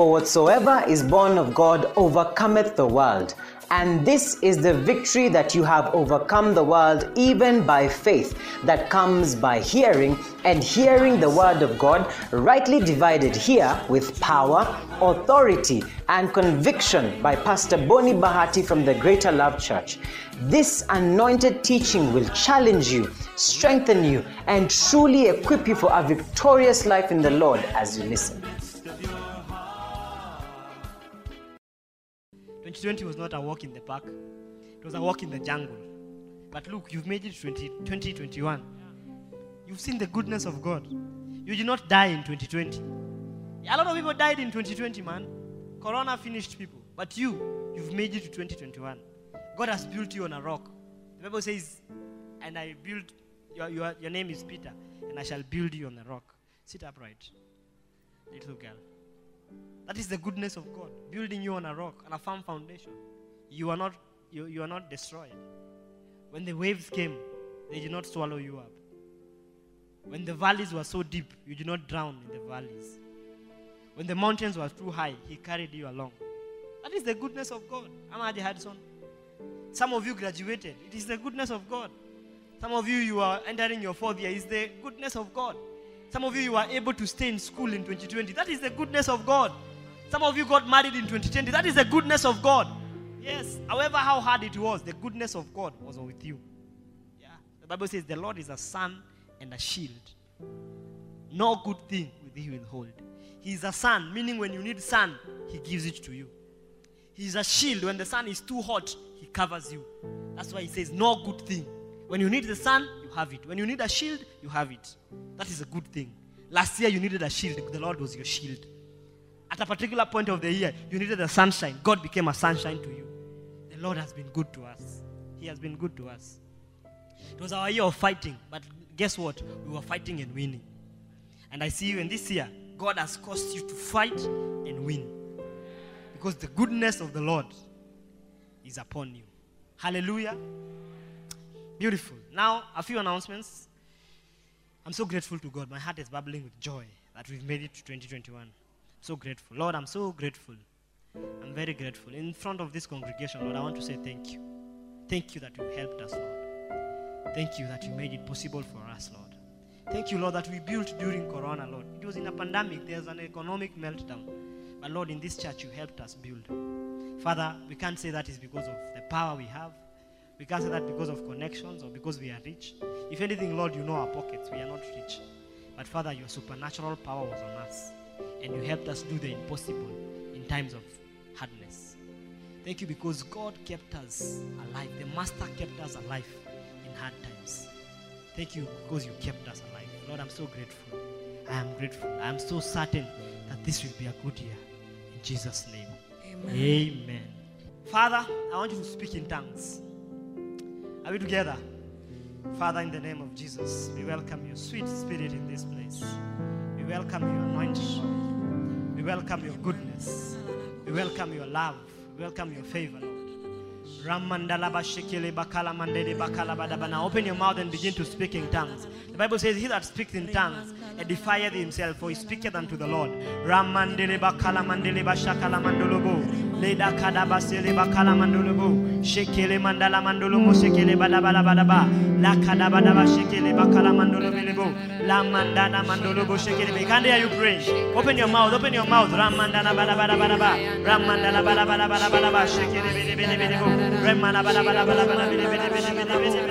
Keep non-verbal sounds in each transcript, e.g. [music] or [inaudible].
For whatsoever is born of God overcometh the world. And this is the victory that you have overcome the world, even by faith, that comes by hearing, and hearing the word of God, rightly divided here with power, authority, and conviction by Pastor Bonnie Bahati from the Greater Love Church. This anointed teaching will challenge you, strengthen you, and truly equip you for a victorious life in the Lord as you listen. 2020 was not a walk in the park, it was a walk in the jungle. But look, you've made it 20, 2021. You've seen the goodness of God. You did not die in 2020. A lot of people died in 2020, man. Corona finished people. But you, you've made it to 2021. God has built you on a rock. The Bible says, and I built, your, your, your name is Peter, and I shall build you on the rock. Sit upright, little girl. That is the goodness of God, building you on a rock, on a firm foundation. You are not, you, you are not destroyed. When the waves came, they did not swallow you up. When the valleys were so deep, you did not drown in the valleys. When the mountains were too high, He carried you along. That is the goodness of God. I'm Amaji Hudson. Some of you graduated. It is the goodness of God. Some of you, you are entering your fourth year. It's the goodness of God. Some of you, you are able to stay in school in 2020. That is the goodness of God. Some of you got married in 2020. That is the goodness of God. Yes, however, how hard it was, the goodness of God was with you. Yeah. The Bible says the Lord is a sun and a shield. No good thing will he withhold. He is a sun, meaning when you need sun, he gives it to you. He is a shield. When the sun is too hot, he covers you. That's why he says, No good thing. When you need the sun, you have it. When you need a shield, you have it. That is a good thing. Last year, you needed a shield. The Lord was your shield. At a particular point of the year, you needed the sunshine. God became a sunshine to you. The Lord has been good to us. He has been good to us. It was our year of fighting, but guess what? We were fighting and winning. And I see you in this year, God has caused you to fight and win. Because the goodness of the Lord is upon you. Hallelujah. Beautiful. Now, a few announcements. I'm so grateful to God. My heart is bubbling with joy that we've made it to 2021. So grateful. Lord, I'm so grateful. I'm very grateful. In front of this congregation, Lord, I want to say thank you. Thank you that you helped us, Lord. Thank you that you made it possible for us, Lord. Thank you, Lord, that we built during Corona, Lord. It was in a pandemic, there's an economic meltdown. But Lord, in this church, you helped us build. Father, we can't say that is because of the power we have. We can't say that because of connections or because we are rich. If anything, Lord, you know our pockets. We are not rich. But Father, your supernatural power was on us. And you helped us do the impossible in times of hardness. Thank you because God kept us alive. The Master kept us alive in hard times. Thank you because you kept us alive. Lord, I'm so grateful. I am grateful. I am so certain that this will be a good year. In Jesus' name. Amen. Amen. Father, I want you to speak in tongues. Are we together? Father, in the name of Jesus, we welcome your sweet spirit in this place. We welcome your anointing. We welcome your goodness. We welcome your love. We welcome your favor, Lord. Open your mouth and begin to speak in tongues. The Bible says, He that speaks in tongues edifieth himself, for he speaketh unto the Lord. Ramandele bakala mandele bashakala mandolobo. Leda kadaba sele bakala. Shekele mandala mandolomo shekele badabala badaba. La kadaba daba shekele bakala mandolobo. La mandana mandolobo shekele. Can't hear you pray. Open your mouth, open your mouth. Ramandana badabada badaba. Ramandala badabada badabada. Shekele bede bede bede bo. Remana badabada badabada bede bede bede bede bede bede bede.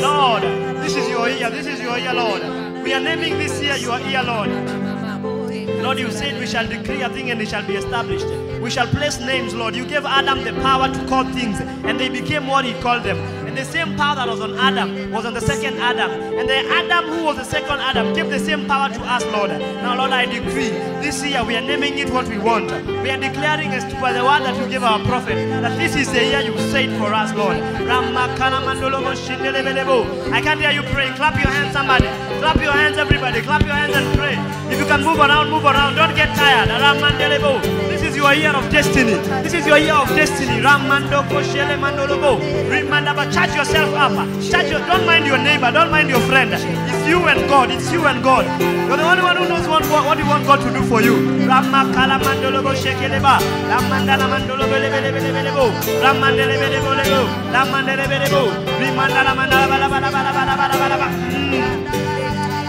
Lord, this is your year. This is your year, Lord. We are naming this year your year, Lord. Lord, you said we shall decree a thing and it shall be established. We shall place names, Lord. You gave Adam the power to call things, and they became what he called them. The same power that was on Adam was on the second Adam. And the Adam who was the second Adam gave the same power to us, Lord. Now, Lord, I decree this year we are naming it what we want. We are declaring as by the word that you gave our prophet that this is the year you said for us, Lord. I can't hear you praying. Clap your hands, somebody. Clap your hands, everybody. Clap your hands and pray. If you can move around, move around. Don't get tired. This is your year of destiny. This is your year of destiny. Ramando koshele mandolobo. But charge yourself up. Charge your, don't mind your neighbor. Don't mind your friend. It's you and God. It's you and God. You're the only one who knows what, what, what you want God to do for you. Ramakala mandolobo shekeleba. Ramandala mandolobo lebelebelebelebo. Ramandelebelebelebo. Ramandelebelebo. Rimandala mandala bala bala bala bala bala bala bala. Hmm.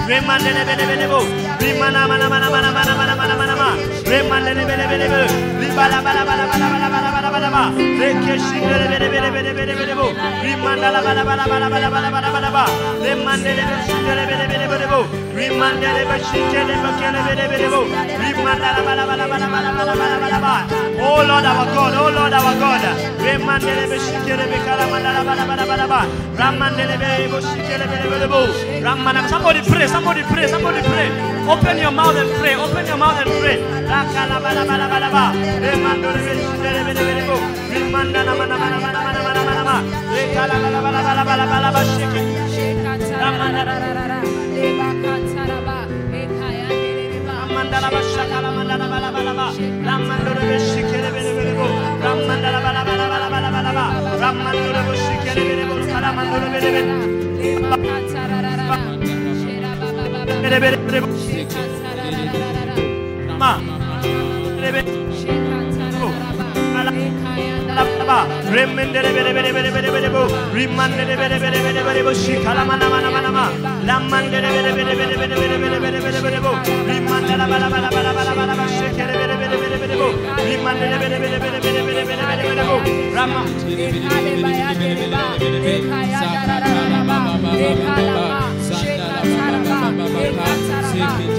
Remandele bele bele bo. Rimana mana mana mana mana mana mana mana ma. Remandele bele bele bo. Ribala bala bala bala bala bala bala bala ba. Rekeshindele bele bele bele bele bele bo. Rimandala bala bala bala bala bala bala bala ba. Remandele bele bele bele bele bo. Rimandele bele bele bele bele bo. Rimandala bala bala bala bala bala bala bala ba. Oh Lord our God, oh Lord our God. Remandele bele bele mandala bala bala bala ba. Ramandele bele bele somebody pray, somebody pray, somebody pray. Open your mouth and pray, open your mouth and pray. Rama.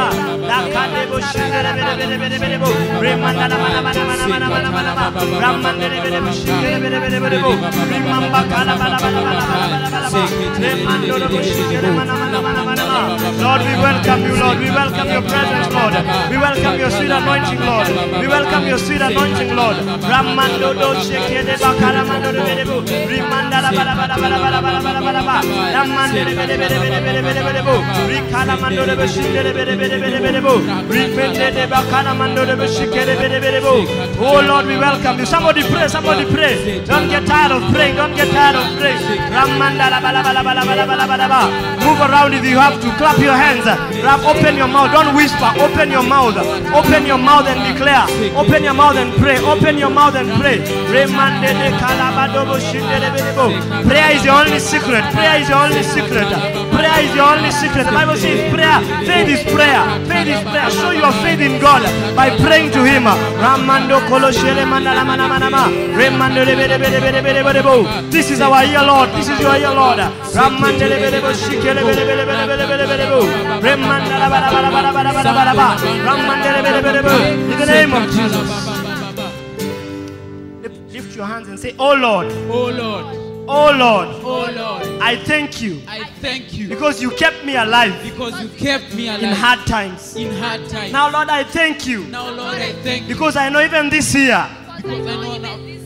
ba. Ba. Ba. Ba. Ba. Ba. Lord, we welcome you, Lord. We welcome your presence, Lord. We welcome your sweet anointing, Lord. We welcome your sweet anointing, Lord. Ramando do bakala mando de la ba. De de de bo. De bakala mando de bo. Oh Lord, we welcome you. Somebody pray, somebody pray. Don't get tired of praying. Don't get tired of praying. Move around if you have to. Clap your hands. Rap, open your mouth. Don't whisper. Open your mouth. Open your mouth and declare. Open your mouth and pray. Open your mouth and pray. Prayer is the only secret. Prayer is the only secret. Prayer is the only secret. The Bible says prayer. Faith is prayer prayer. Faith is prayer. Show your faith in God by praying to Him. This is our year, Lord. This is your year, Lord. In the name of Jesus. Lift your hands and say, Oh Lord. Oh Lord oh Lord, oh Lord, I thank you I thank you because you kept me alive because you kept me alive in hard times. in hard times. Now, Lord, I thank you Now, Lord, I thank you because I know even this year. because I know now.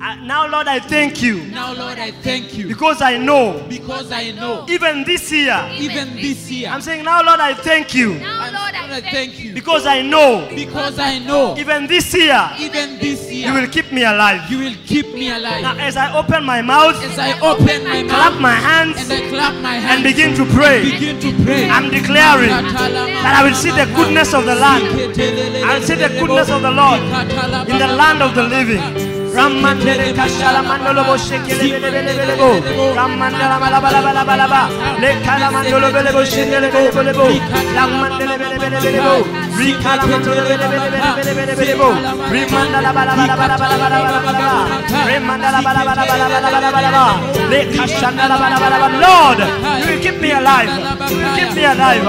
I- Now, Lord, I thank you Now, Lord, I thank you because I know because I know even this year. even this year. I'm saying now, Lord, I thank you And Lord, I thank you because I know because I know even this year even this year. you will keep me alive. you will keep me Now, alive. as I open my mouth, As I open my mouth. clap my hands, and I clap my hands. and begin to pray, begin to pray. I'm declaring that I will see the goodness of the land. I'll see the goodness of the Lord in the land of the living. Ramandere Kashala Mandolo Boshekele Belebo Ramandala Balabala Balabala Le Kalamandolo Belebo Shindelebo Belebo Ramandele Belebo Lord, you will keep me alive. You will keep me alive.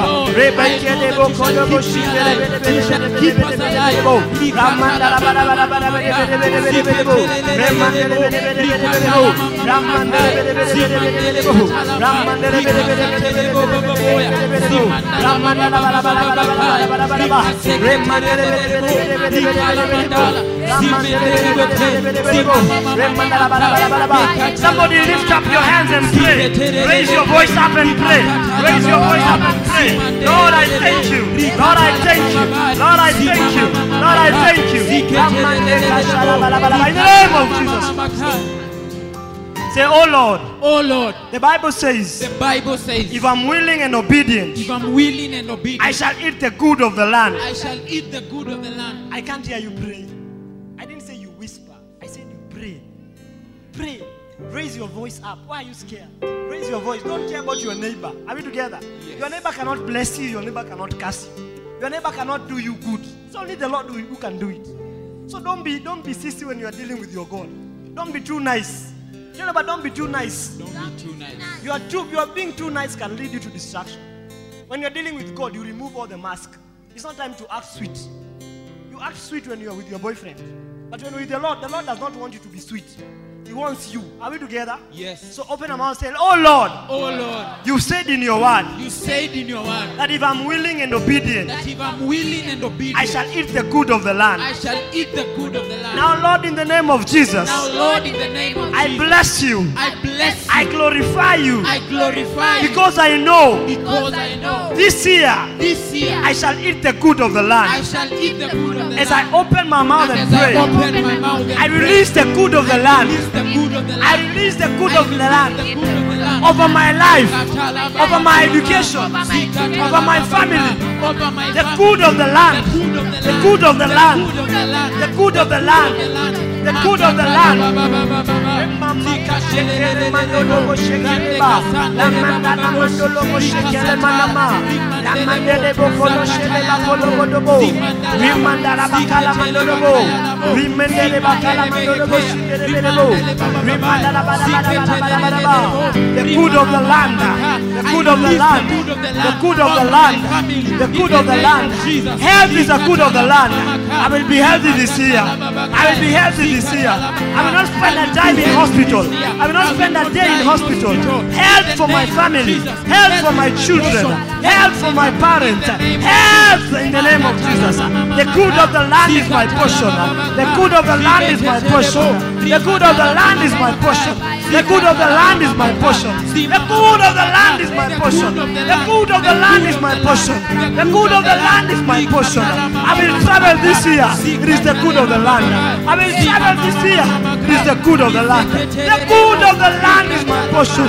Keep alive. Somebody lift up your hands and pray. Raise your voice up and pray. Raise your voice up and pray. Lord, I thank you. Lord, I thank you. Lord, I thank you. Lord, I thank you. In the name of Jesus. Say, Oh Lord. Oh Lord, The Bible says, the Bible says, if I'm willing and obedient, if I'm willing and obedient, I shall eat the good of the land. I shall eat the good of the land. I can't hear you pray. I didn't say you whisper. I said you pray. Pray. Raise your voice up. Why are you scared? Raise your voice. Don't care about your neighbor. Are we together? Yes. Your neighbor cannot bless you. Your neighbor cannot curse you. Your neighbor cannot do you good. It's only the Lord who who can do it. So don't be don't be sissy when you are dealing with your God. Don't be too nice. You know, but don't be too nice. Don't be too nice. You are too, you are being too nice can lead you to distraction. When you're dealing with God, you remove all the mask. It's not time to act sweet. You act sweet when you are with your boyfriend. But when you're with the Lord, the Lord does not want you to be sweet. He wants you. Are we together? Yes. So open your mouth and say, Oh Lord, Oh Lord, you said in your word you said in your word that if I'm willing and obedient, that if I'm willing and obedient, I shall eat the good of the land. I shall eat the good of the land. Now, Lord, in the name of Jesus, Now, Lord, in the name of I Jesus, bless you. I bless you. I glorify you I glorify you because I know because I know this year this year I shall eat the good of the land. I shall eat the good of the As land. As I open my mouth And and as I pray, open my mouth and I pray, release the good of the I land. Release the good of the I land. release the good of the land the good of the land. over my life, over my education, over my family. The good of the land, the good of the the good of the land, the good of the land, the good of the land, the good of the land. The good of the land, the good of the land, the the the the. Health is a good of the land. I will be healthy this year. I will be healthy this year. I will not spend a time in hospital. I will not spend a day in hospital. Help for my family. Help for my children. Help for my parents. Help in the name of Jesus. The good of the land is my portion. The good of the land is my portion. The good of the land is my portion. The good of the land is my portion. The good of the land is my portion. The good of the land is my portion. The good of the land is my portion. I will travel this year. It is the good of the land. I will travel this year. Is the good of the land. The good of the land is my portion.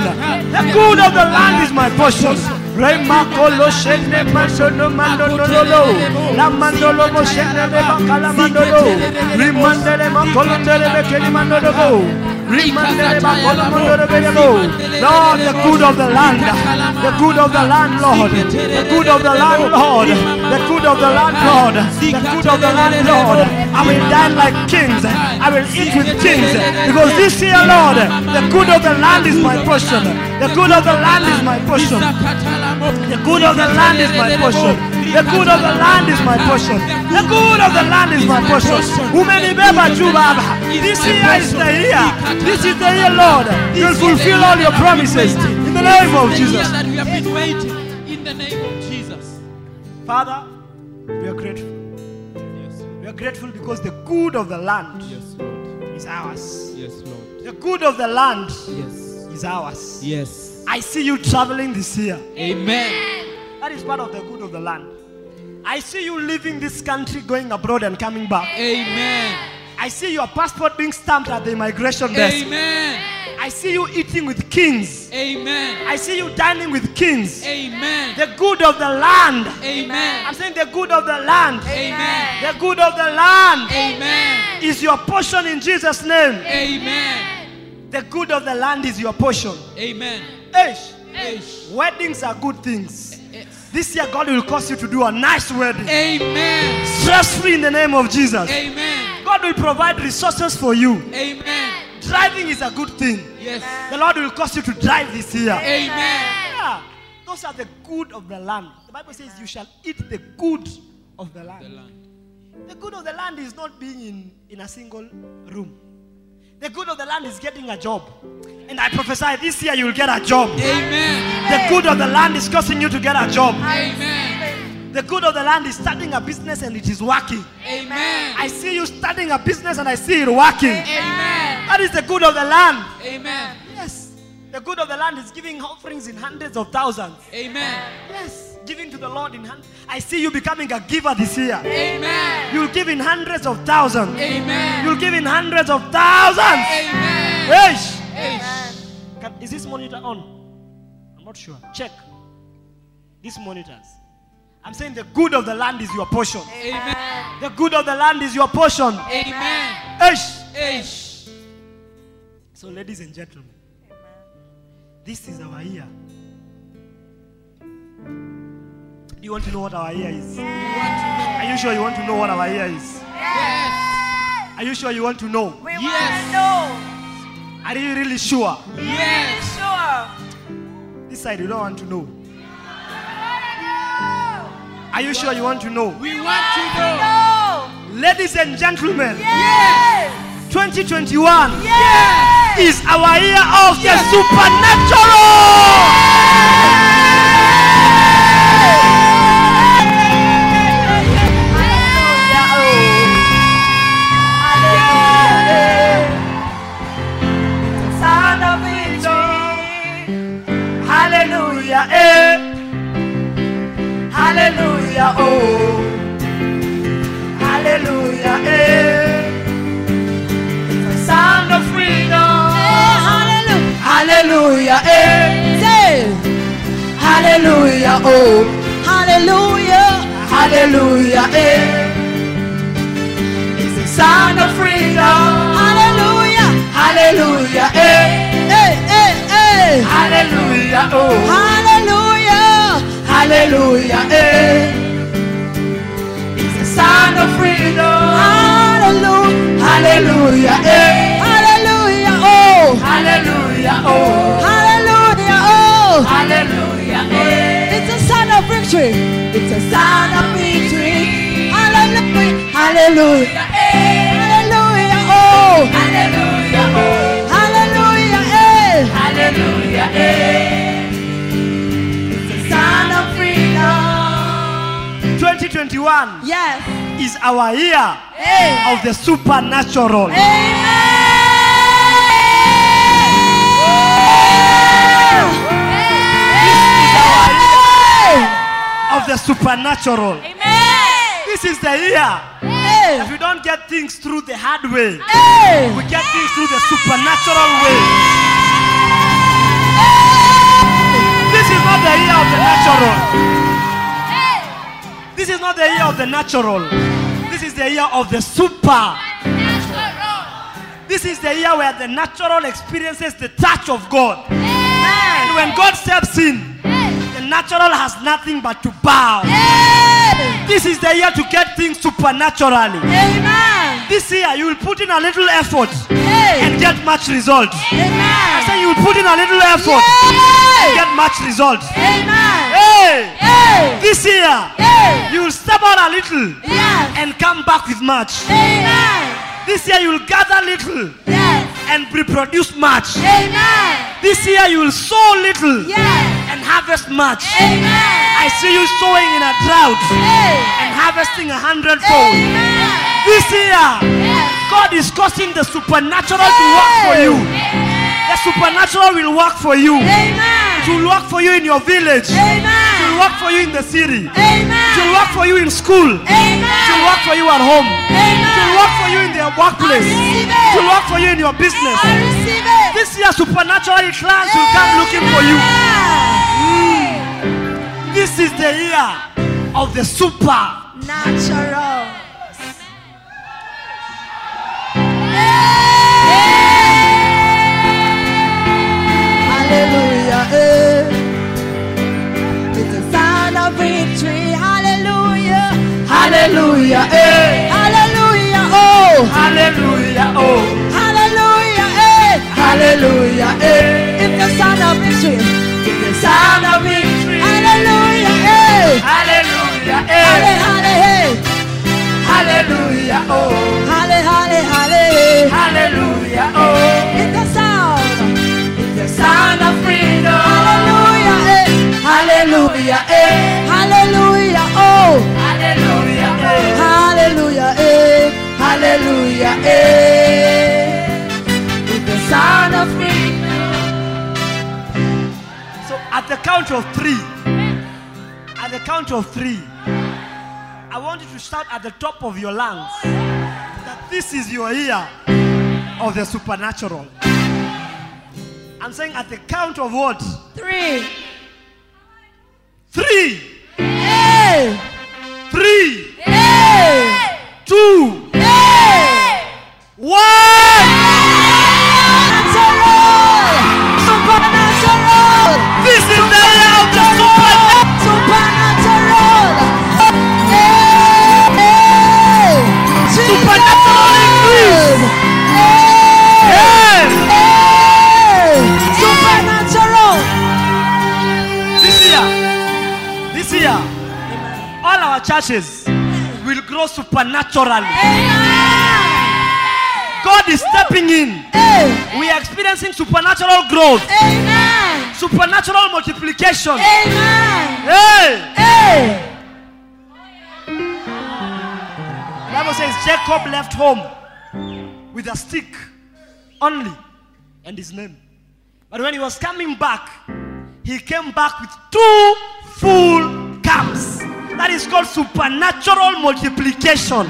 The good of the land is my portion. Remakolo shene mandono mandolo la mandolo mo shene le bakala mandolo rimandele makolo tere bekeli mandolo mandolo belebo Lord the good of the land the good of the land Lord the good of the land Lord the good of the land Lord the good of the land Lord I will dine like kings I will eat with kings. Because this year Lord the good of the land is my portion. The good of the land is my portion the good of the land is my portion. The good of the land is my portion. The good of the land is my portion. Umenibeba juu Baba. This year is the year. This is the year, Lord. You'll fulfill all your promises in the name of Jesus. that we have been waiting in the name of Jesus. Father, we are grateful. Yes, We are grateful because the good of the land is ours. Yes, Lord. The good of the land is ours. yes. I see you traveling this year. Amen. That is part of the good of the land. I see you leaving this country, going abroad and coming back. Amen. I see your passport being stamped at the immigration desk. Amen. I see you eating with kings. Amen. I see you dining with kings. Amen. The good of the land. Amen. I'm saying the good of the land. Amen. The good of the land Amen. is your portion in Jesus' name. Amen. The good of the land is your portion. Amen. Eish. Eish. Weddings are good things. Yes. This year, God will cause you to do a nice wedding. Amen. Stress free in the name of Jesus. Amen. God will provide resources for you. Amen. Driving is a good thing. Yes. The Lord will cause you to drive this year. Amen. Yeah. Those are the good of the land. The Bible says you shall eat the good of the land. The land. The good of the land is not being in, in a single room. The good of the land is getting a job. And I prophesy this year you will get a job. Amen. The good of the land is causing you to get a job. Amen. The good of the land is starting a business and it is working. Amen. I see you starting a business and I see it working. Amen. That is the good of the land. Amen. Yes. The good of the land is giving offerings in hundreds of thousands. Amen. Yes. Giving to the Lord in hand. I see you becoming a giver this year. Amen. You'll give in hundreds of thousands. Amen. You'll give in hundreds of thousands. Amen. Eish. Can, is this monitor on? I'm not sure. Check. These monitors. I'm saying the good of the land is your portion. Amen. The good of the land is your portion. Amen. Eish! Eish. So, ladies and gentlemen, this is our year. Do you want to know what our year is? Are you sure you want to know what our year is? Yes. Are you sure you want to know? We Yes. want to know. Are you really sure? Yes. Sure. This side, you don't want to know. Are you sure you want to know? We want to know. Ladies and gentlemen, Yes. 2021 Yes. is our year of the supernatural. Hallelujah, oh. Hallelujah, eh. A sound of freedom. Hallelujah, Hallelujah, eh. Hallelujah, oh. Hallelujah. Hallelujah, eh. It's a sound of freedom. Hallelujah. Hallelujah, eh. Hey, hey, hey. Hallelujah, oh. Hallelujah. Hallelujah, eh. Freedom. Hallelujah. Hallelujah, eh. Hallelujah. Oh. Hallelujah, oh. Hallelujah. Oh. Hallelujah, eh. It's a sign of victory. It's a sign of victory. Hallelujah. Hallelujah, eh. Hallelujah. Oh. Hallelujah, oh. Hallelujah. Eh. Hallelujah, eh. It's a sound of freedom. 2021 Yes. Is our year Hey. of the supernatural. Hey. This is our year of the supernatural. This is the year that we don't get things through the hard way. We get things through the supernatural way. This is not the year of the natural. This is not the year of the natural. This is the year of the super. This is the year where the natural experiences the touch of God. And when God steps in, the natural has nothing but to bow. This is the year to get things supernaturally. Amen. This year you will put in a little effort and get much result. I say you will put in a little effort and get much result. Amen. Hey! Hey. This year Hey. you will step out a little Yes. and come back with much. Amen. This year you will gather little Yes. and reproduce much. Amen. This year you will sow little Yes. and harvest much. Amen. I see you sowing in a drought and harvesting a hundredfold. Amen. This year. God is causing the supernatural to work for you. The supernatural will work for you. It will work for you in your village. Amen. Work for you in the city. It will work for you in school. It will work for you at home. It will work for you in the workplace. I receive it. It will work for you in your business. I receive it. This year, supernatural clients will come looking for you. This is the year of the supernatural. Hallelujah. Hallelujah. Hallelujah, eh. Hallelujah. Oh. Hallelujah, oh. Hallelujah. Eh. Hallelujah, eh. It's a sign of victory. It's the sound of victory. Hallelujah. Eh. Hallelujah, Halle, eh. halle, hey. Hallelujah, oh. Halle, halle, halle. Hallelujah, oh. It's a sound. It's the sound of freedom. Hallelujah. Eh. Hallelujah, eh. Hallelujah. Oh. Hallelujah. Eh. With the sound of freedom. So at the count of three, at the count of three, I want you to start at the top of your lungs that this is your year of the supernatural. I'm saying at the count of what? Three. Three. Hey. Three. Hey. Two one. Supernatural. This is the supernatural. Supernatural. Hey. Supernatural. Hey. Hey. Supernatural. This year, this year, all our churches will grow supernaturally. God is stepping in. Hey. We are experiencing supernatural growth, Amen. supernatural multiplication. Amen. Hey! Hey. Bible says Jacob left home with a stick only and his name. But when he was coming back, he came back with two full camps. That is called supernatural multiplication,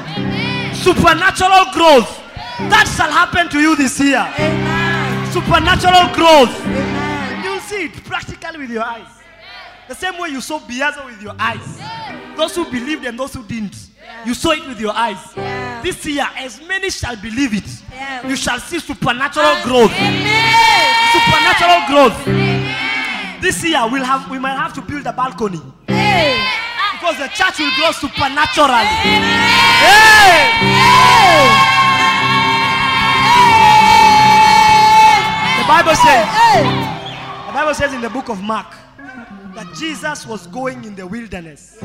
supernatural growth. That shall happen to you this year. Amen. Supernatural growth. Amen. You'll see it practically with your eyes. The same way you saw Beaza with your eyes. Those who believed and those who didn't. You saw it with your eyes. Yeah. This year, as many shall believe it, you shall see supernatural growth. Amen. Supernatural growth. This year, we'll have, we might have to build a balcony because the church will grow supernaturally. Hey. Hey! Bible says, the Bible says in the book of Mark that Jesus was going in the wilderness.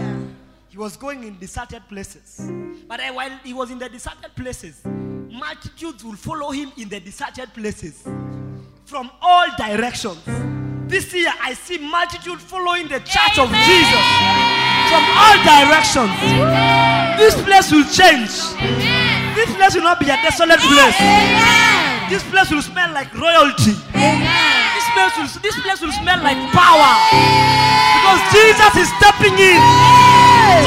He was going in deserted places. But uh, while he was in the deserted places, multitudes will follow him in the deserted places from all directions. This year, I see multitude following the church of Jesus from all directions. This place will change. This place will not be a desolate place. This place will smell like royalty. Amen. This place will, this place will smell like power. Because Jesus is stepping in.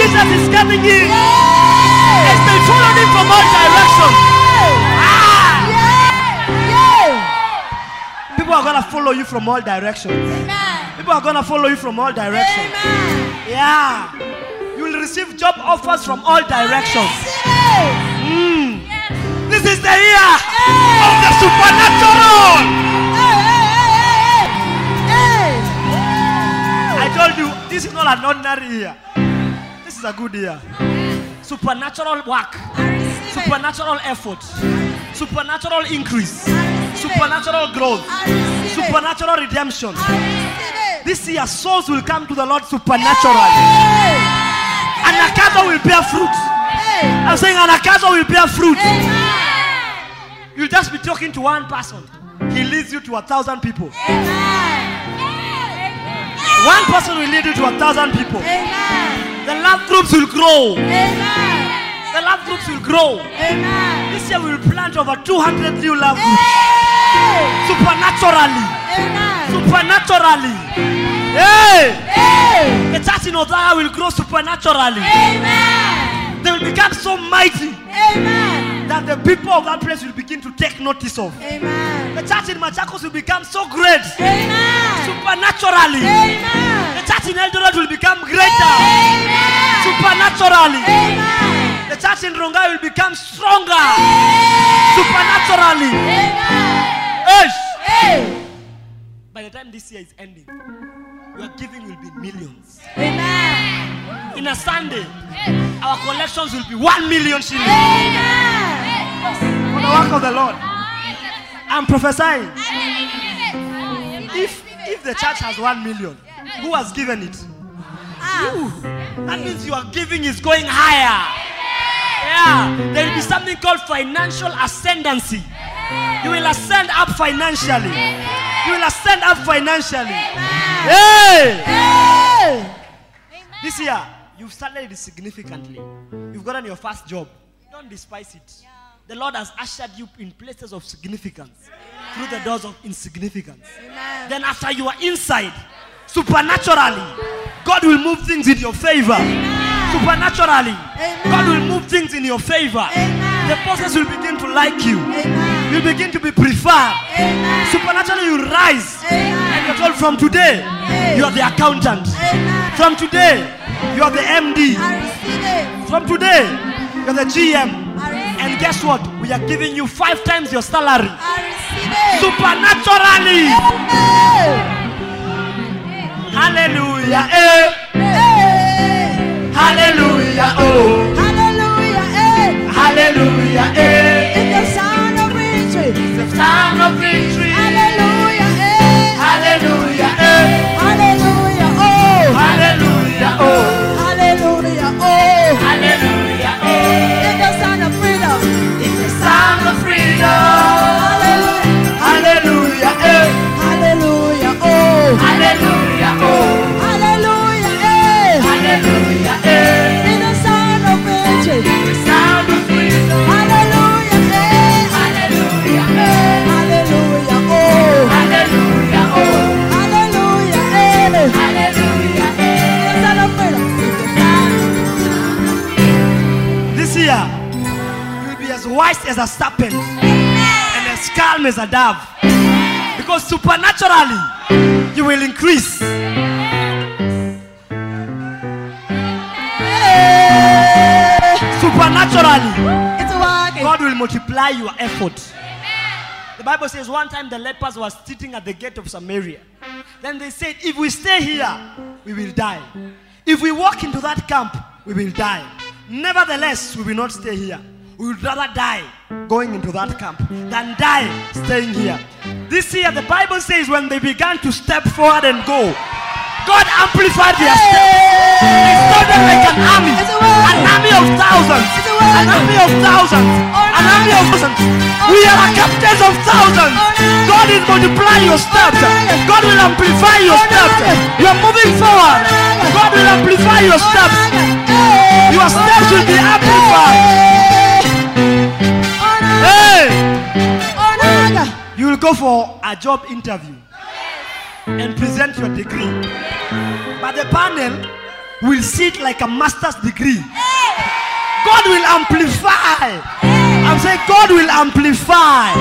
Jesus is coming in. As they followed him from all directions. Ah! People are gonna follow you from all directions. People are gonna follow you from all directions. Yeah. You will receive job offers from all directions. Is the year of the supernatural. I told you, this is not an ordinary year. This is a good year. Supernatural work, supernatural effort, supernatural increase, supernatural growth, supernatural redemption. This year, souls will come to the Lord supernaturally. And Akazo will bear fruit. I'm saying an Akazo will bear fruit. You'll just be talking to one person. He leads you to a thousand people. One person will lead you to a thousand people. The love groups will grow. The love groups will grow. This year we will plant over 200 new love groups. Supernaturally. Supernaturally. Hey! The church in Odaya will grow supernaturally. They will become so mighty that the people of that place will begin to take notice of. Amen. The church in Machakos will become so great supernaturally. Amen. The church in Eldoret will become greater supernaturally. Amen. The church in Rongai will become stronger supernaturally. Amen. Eish. By the time this year is ending, your giving will be millions. Amen. In a Sunday, our collections will be one million shillings for the work of the Lord. I'm prophesying. If if the church has one million, who has given it? You. That means your giving is going higher. Yeah. There will be something called financial ascendancy. You will ascend up financially. You will ascend up financially. Hey! This year, you've started significantly. You've gotten your first job. Don't despise it. The Lord has ushered you in places of significance through the doors of insignificance. Then, after you are inside, Supernaturally, God will move things in your favor. Supernaturally, God will move things in your favor. The bosses will begin to like you. You'll begin to be preferred. Supernaturally, you rise. And you're told from today, you are the accountant. From today, you are the MD. From today, you're the GM. And guess what? We are giving you five times your salary. Supernaturally. Hallelujah. Eh. Hallelujah. Oh. Hallelujah. Eh. The wise as a serpent and as calm as a dove. Because supernaturally, you will increase. Supernaturally. God will multiply your effort. The Bible says one time the lepers were sitting at the gate of Samaria. Then they said, If we stay here, we will die. If we walk into that camp, we will die. Nevertheless, we will not stay here. We would rather die going into that camp than die staying here. This year, the Bible says when they began to step forward and go, God amplified their steps. They started like an army, an army of thousands, an army of thousands, an army of thousands. We are a captains of thousands. God is multiplying your steps. God will amplify your steps. You are moving forward. God will amplify your steps. Your steps will be amplified. Hey! Oh, you will go for a job interview and present your degree. But the panel will see it like a master's degree. God will amplify. I'm saying God will amplify.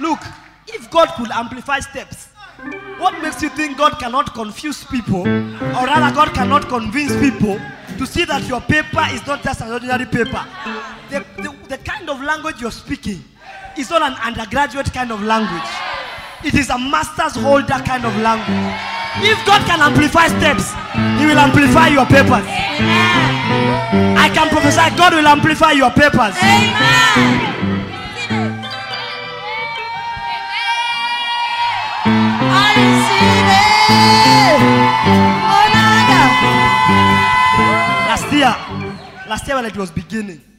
Look, if God could amplify steps, what makes you think God cannot confuse people, or rather, God cannot convince people to see that your paper is not just an ordinary paper? The, the, the kind of language you're speaking is not an undergraduate kind of language, it is a master's holder kind of language. If God can amplify steps, He will amplify your papers. I can prophesy God will amplify your papers. Last year, last year when it was beginning,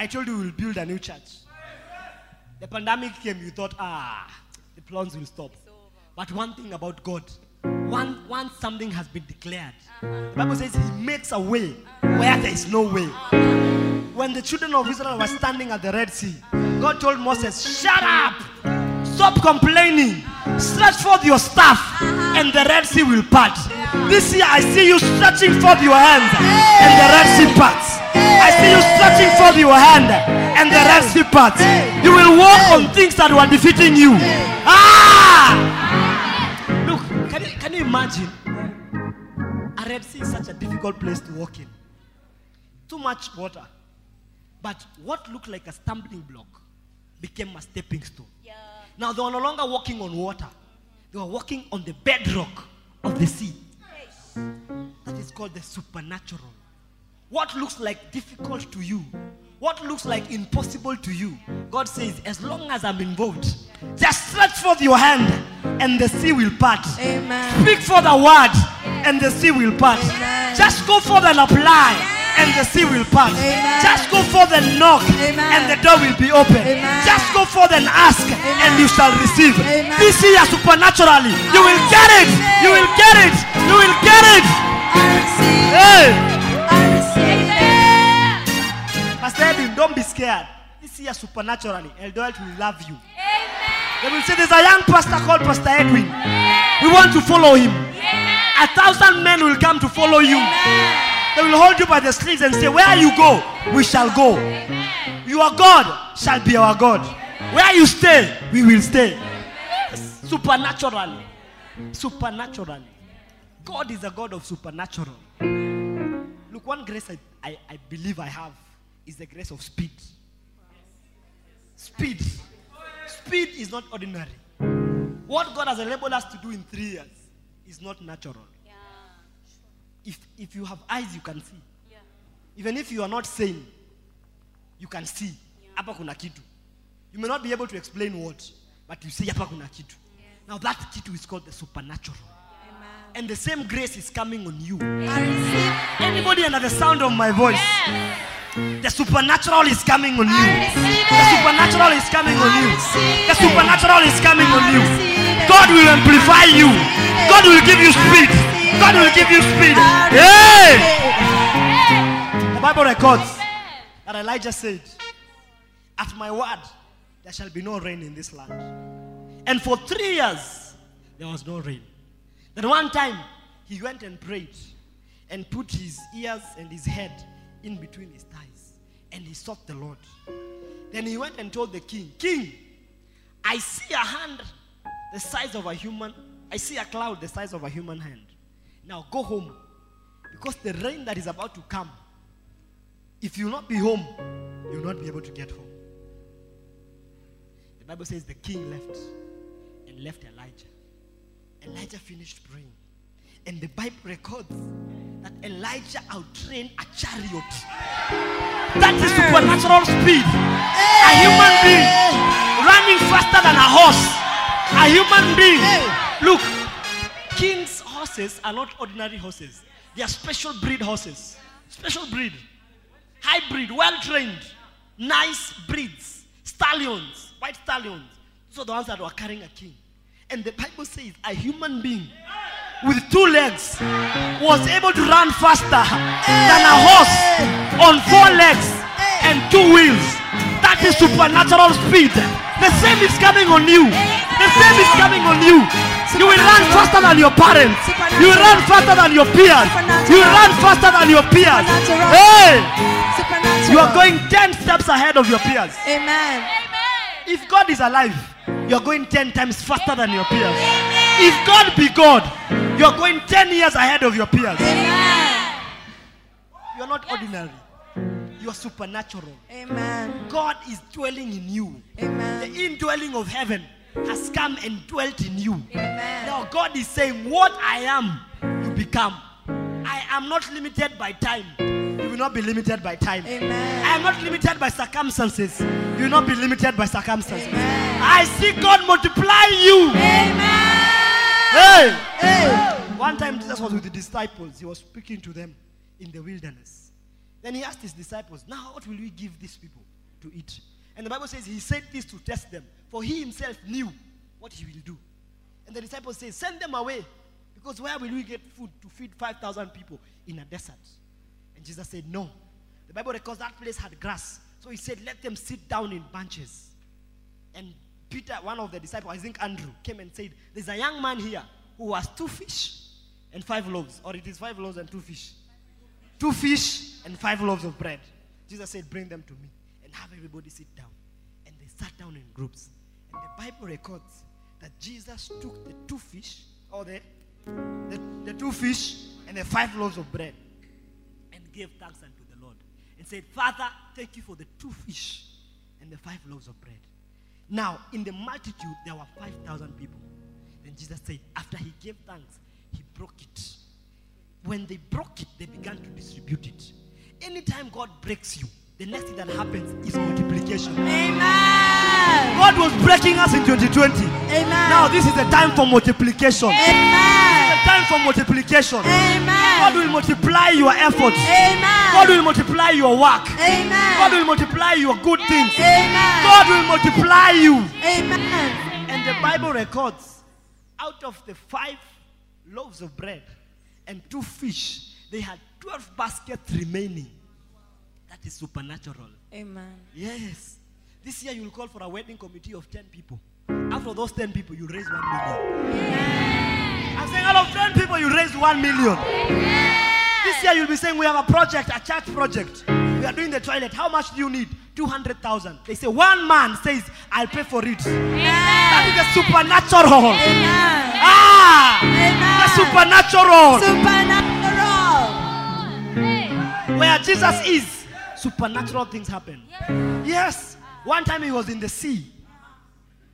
I told you we will build a new church. The pandemic came, you thought, ah, the plans will stop. But one thing about God, one, once something has been declared, the Bible says He makes a way where there is no way. When the children of Israel were standing at the Red Sea, God told Moses, Shut up! Stop complaining. Stretch forth your staff, and the Red Sea will part. This year, I see you stretching forth your hand, and the Red Sea parts. I see you stretching forth your hand, and the Red Sea part. You will walk on things that were defeating you. Ah! Look, can you, can you imagine? A Red Sea is such a difficult place to walk in. Too much water. But what looked like a stumbling block became a stepping stone. Now they were no longer walking on water, they were walking on the bedrock of the sea. That is called the supernatural. What looks like difficult to you, what looks like impossible to you, God says, as long as I'm involved, just stretch forth your hand and the sea will part. Amen. Speak for the word and the sea will part. Amen. Just go forth and apply and the sea will part. Amen. Just go forth and knock Amen. and the door will be open. Amen. Just go forth and ask and you shall receive. This year supernaturally, you will get it. You will get it. You will get it. Hey, Pastor Edwin, don't be scared. This year supernaturally, Eldoret will love you. Amen. They will say there's a young pastor called Pastor Edwin. We want to follow him. A thousand men will come to follow you. They will hold you by the sleeves and say, Where you go, we shall go. Your God shall be our God. Where you stay, we will stay. Supernaturally. Supernaturally. God is a God of supernatural. Look, one grace I, I, I believe I have is the grace of speed. Speed. Speed is not ordinary. What God has enabled us to do in three years is not natural. If, if you have eyes, you can see. Even if you are not sane, you can see. Hapa kuna kitu. You may not be able to explain what, but you see hapa kuna kitu. Now that kitu is called the supernatural. And the same grace is coming on you. Anybody under the sound of my voice, the supernatural is coming on you. The supernatural is coming on you. The supernatural is coming on you. God will amplify you. God will give you speed. God will give you speed. Hey! The Bible records that Elijah said, At my word, there shall be no rain in this land. And for three years, there was no rain. Then one time, he went and prayed and put his ears and his head in between his thighs. And he sought the Lord. Then he went and told the king, King, I see a hand the size of a human, I see a cloud the size of a human hand. Now go home. Because the rain that is about to come, if you will not be home, you will not be able to get home. The Bible says the king left and left Elijah. Elijah finished praying. And the Bible records that Elijah outtrained a chariot. That is supernatural speed. A human being running faster than a horse. A human being. Look, king's horses are not ordinary horses. They are special breed horses. Special breed. Hybrid, well trained. Nice breeds. Stallions, white stallions. Those are the ones that were carrying a king. And the Bible says a human being with two legs was able to run faster than a horse on four legs and two wheels. That is supernatural speed. The same is coming on you. The same is coming on you. You will run faster than your parents. You will run faster than your peers. You will run faster than your peers. Hey! You are going 10 steps ahead of your peers. Amen. If God is alive, you're going 10 times faster than your peers. If God be God, you're going 10 years ahead of your peers. You're not ordinary, you're supernatural. Amen. God is dwelling in you. Amen. The indwelling of heaven has come and dwelt in you. Amen. Now God is saying, What I am, you become. I am not limited by time. You will not be limited by time. Amen. I am not limited by circumstances. You will not be limited by circumstances. Amen. I see God multiply you. Amen. Hey! Hey. One time Jesus was with the disciples. He was speaking to them in the wilderness. Then he asked his disciples, Now what will we give these people to eat? And the Bible says he said this to test them, for he himself knew what he will do. And the disciples say, Send them away, because where will we get food to feed 5,000 people in a desert? And Jesus said, No. The Bible records that place had grass. So he said, Let them sit down in bunches. And Peter, one of the disciples, I think Andrew, came and said, There's a young man here who has two fish and five loaves, or it is five loaves and two fish. Two fish and five loaves of bread. Jesus said, Bring them to me and have everybody sit down. And they sat down in groups. And the Bible records that Jesus took the two fish, or the, the, the two fish and the five loaves of bread, and gave thanks unto the Lord. And said, Father, thank you for the two fish and the five loaves of bread. Now, in the multitude, there were 5,000 people. Then Jesus said, after he gave thanks, he broke it. When they broke it, they began to distribute it. Anytime God breaks you, the next thing that happens is multiplication. Amen. God was breaking us in 2020. Amen. Now, this is the time for multiplication. Amen. The time for multiplication. God will multiply your efforts. Amen. God will multiply your work. Amen. God will multiply your good things. Amen. God will multiply you. Amen. And the Bible records out of the five loaves of bread and two fish, they had 12 baskets remaining. That is supernatural. Amen. Yes. This year you will call for a wedding committee of 10 people. After those 10 people, you raise 1 million. I'm saying out of 10 people, you raised 1 million. This year, you'll be saying, We have a project, a church project. We are doing the toilet. How much do you need? 200,000. They say, One man says, I'll pay for it. That is the supernatural. Amen. Ah! Amen. The supernatural. Supernatural. Where Jesus is, supernatural things happen. Yes. One time he was in the sea.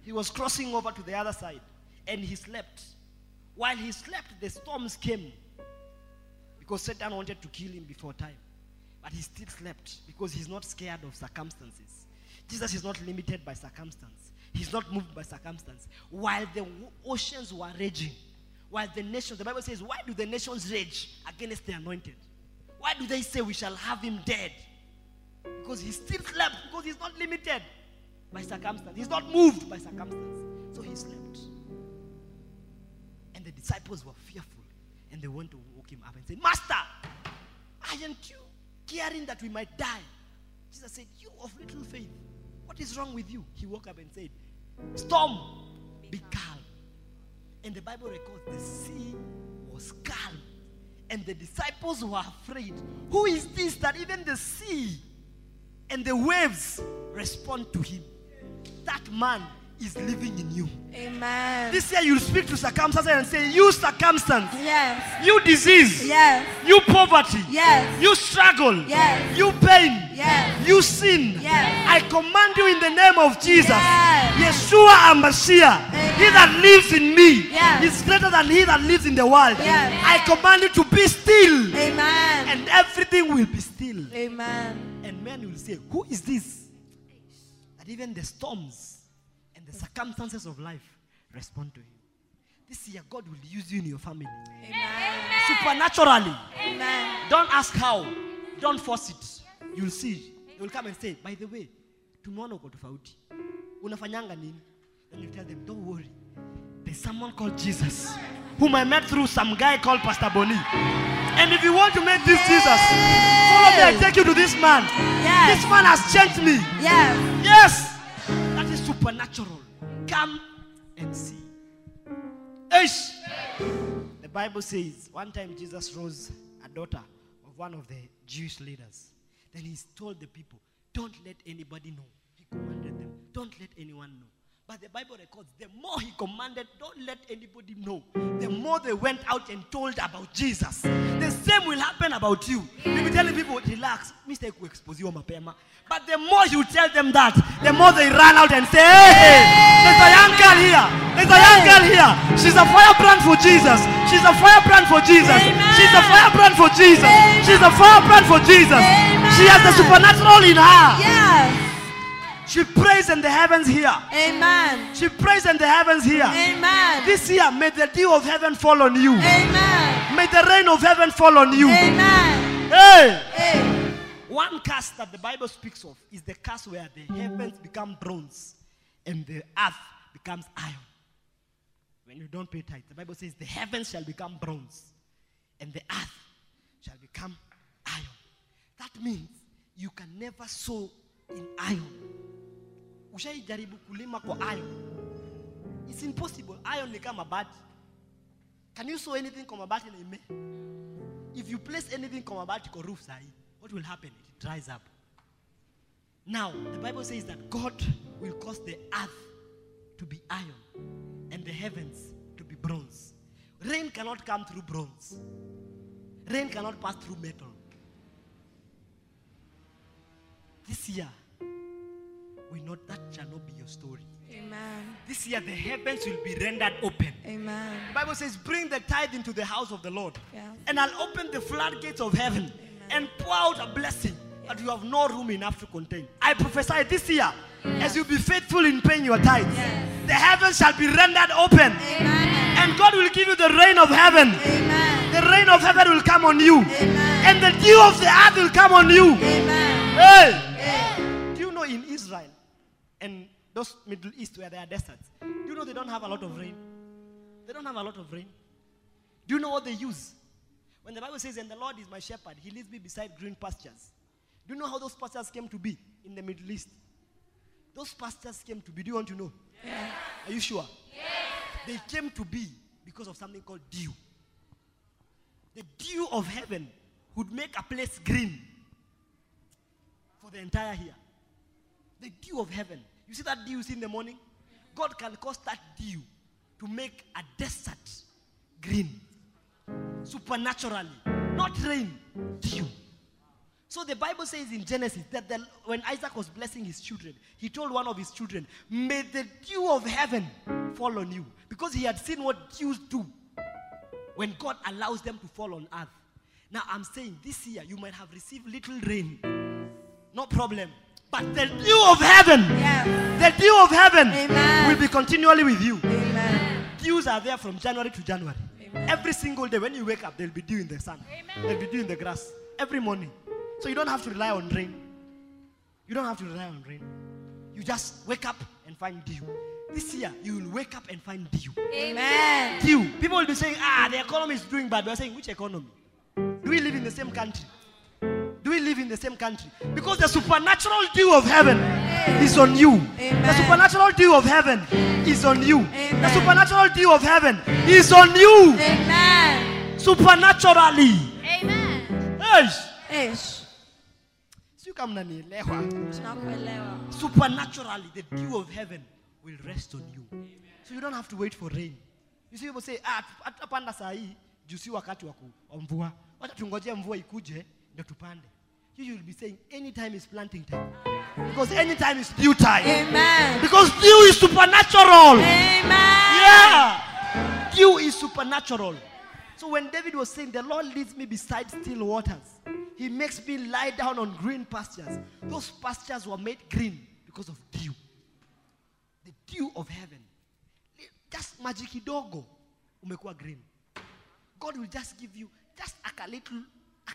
He was crossing over to the other side and he slept. While he slept, the storms came because Satan wanted to kill him before time. But he still slept because he's not scared of circumstances. Jesus is not limited by circumstance. He's not moved by circumstance. While the oceans were raging, while the nations, the Bible says, why do the nations rage against the anointed? Why do they say we shall have him dead? Because he still slept, because he's not limited by circumstance. He's not moved by circumstance. So he slept. The disciples were fearful. And they went to woke him up and said, Master, aren't you caring that we might die? Jesus said, You of little faith, what is wrong with you? He woke up and said, Storm, be calm. And the Bible records the sea was calm. And the disciples were afraid. Who is this that even the sea and the waves respond to him? That man is living in you. Amen. This year you'll speak to circumstances and say, You circumstance, Yes. you disease, Yes. you poverty, Yes. you struggle, Yes. you pain, Yes. you sin. Yes. I command you in the name of Jesus. Yes. Yeshua Amashia. He that lives in me Yes. is greater than he that lives in the world. Yes. I command you to be still, Amen. and everything will be still. Amen. And men will say, Who is this? That even the storms the circumstances of life respond to him. This year, God will use you in your family Amen. supernaturally. Amen. Don't ask how, don't force it. You'll see. They will come and say, By the way, tumeona uko tofauti. Unafanyanga nini? Then you tell them, Don't worry. There's someone called Jesus whom I met through some guy called Pastor Bonnie. And if you want to meet this Jesus, follow me. I take you to this man. Yes. This man has changed me. Yes. Yes, supernatural. Come and see. Ish. The Bible says one time Jesus rose a daughter of one of the Jewish leaders. Then he told the people, Don't let anybody know. He commanded them, Don't let anyone know. But the Bible records the more he commanded, don't let anybody know, the more they went out and told about Jesus. The same will happen about you. You'll be telling people, relax, mistake will expose you on mapema. But the more you tell them that, the more they run out and say, hey, there's a young girl here. There's a young girl here. She's a firebrand for Jesus. She's a firebrand for Jesus. She's a firebrand for Jesus. She's a firebrand for Jesus. She has the supernatural in her. Yes. She prays and the heavens hear. Amen. She prays and the heavens hear. Amen. This year, may the dew of heaven fall on you. Amen. May the rain of heaven fall on you. Amen. Hey! Hey. One curse that the Bible speaks of is the curse where the heavens become bronze and the earth becomes iron. When you don't pay tithe, the Bible says the heavens shall become bronze and the earth shall become iron. That means you can never sow in iron. Ushaijaribu kulima kwa iron. It's impossible. Iron ni kama mabati. Can you sow anything kwa mabati na ime? If you place anything kwa mabati kwa roof sahi, what will happen? It dries up. Now, the Bible says that God will cause the earth to be iron and the heavens to be bronze. Rain cannot come through bronze. Rain cannot pass through metal. This year, we know that shall not be your story. Amen. This year, the heavens will be rendered open. Amen. The Bible says, Bring the tithe into the house of the Lord, Yeah. and I'll open the floodgates of heaven and pour out a blessing that you have no room enough to contain. I prophesy this year, as you be faithful in paying your tithes, Yes. the heavens shall be rendered open, Amen. and God will give you the rain of heaven. Amen. The rain of heaven will come on you, Amen. and the dew of the earth will come on you. Amen. Hey. Israel and those Middle East where there are deserts, do you know they don't have a lot of rain? They don't have a lot of rain. Do you know what they use? When the Bible says, And the Lord is my shepherd, he leads me beside green pastures. Do you know how those pastures came to be in the Middle East? Those pastures came to be. Do you want to know? Are you sure? They came to be because of something called dew. The dew of heaven would make a place green for the entire year. The dew of heaven. You see that dew in the morning? God can cause that dew to make a desert green supernaturally, not rain, dew. So the Bible says in Genesis that the, when Isaac was blessing his children, he told one of his children, May the dew of heaven fall on you. Because he had seen what dews do when God allows them to fall on earth. Now I'm saying this year you might have received little rain. No problem. But the dew of heaven, Yes. the dew of heaven Amen. will be continually with you. Amen. Dews are there from January to January. Amen. Every single day when you wake up, there'll be dew in the sun. There'll be dew in the grass. Every morning. So you don't have to rely on rain. You don't have to rely on rain. You just wake up and find dew. This year, you will wake up and find dew. Amen. Dew. People will be saying, ah, the economy is doing bad. We're saying, which economy? Do we live in the same country? Do we live in the same country? Because the supernatural dew of heaven is on you. The Amen. supernatural dew of heaven is on you. The Amen. supernatural dew of heaven is on you. Amen. Supernaturally. Amen. Yes. Tunakuelewa. Supernaturally, the dew of heaven will rest on you. So you don't have to wait for rain. You see people say, ah, hatutapanda saa hii juu si wakati wa mvua. Wacha tungojee mvua ikuje ndio tupande. You will be saying anytime is planting time. Because anytime is due time. Amen. Because dew is supernatural. Amen. Yeah. Dew is supernatural. So when David was saying, The Lord leads me beside still waters, He makes me lie down on green pastures. Those pastures were made green because of dew. The dew of heaven. Just maji kidogo umekuwa green. God will just give you just a little,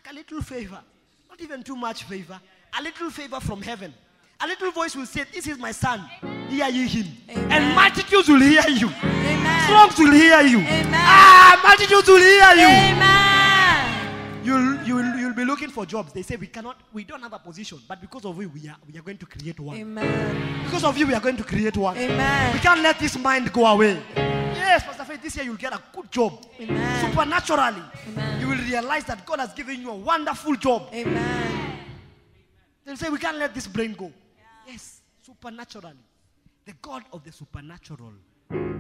a little favor. Not even too much favor. A little favor from heaven. A little voice will say, This is my son. Hear ye him. Amen. And multitudes will hear you. Amen. Throngs will hear you. Amen. Ah, multitudes will hear you. Amen. You'll, you'll, you'll be looking for jobs. They say we cannot, we don't have a position, but because of you, we are, we are going to create one. Amen. Because of you, we are going to create one. Amen. We can't let this mind go away. Yes, Pastor Faith, this year you'll get a good job. Amen. Supernaturally. Amen. You will realize that God has given you a wonderful job. Amen. They'll say, we can't let this brain go. Yes, supernaturally. The God of the supernatural.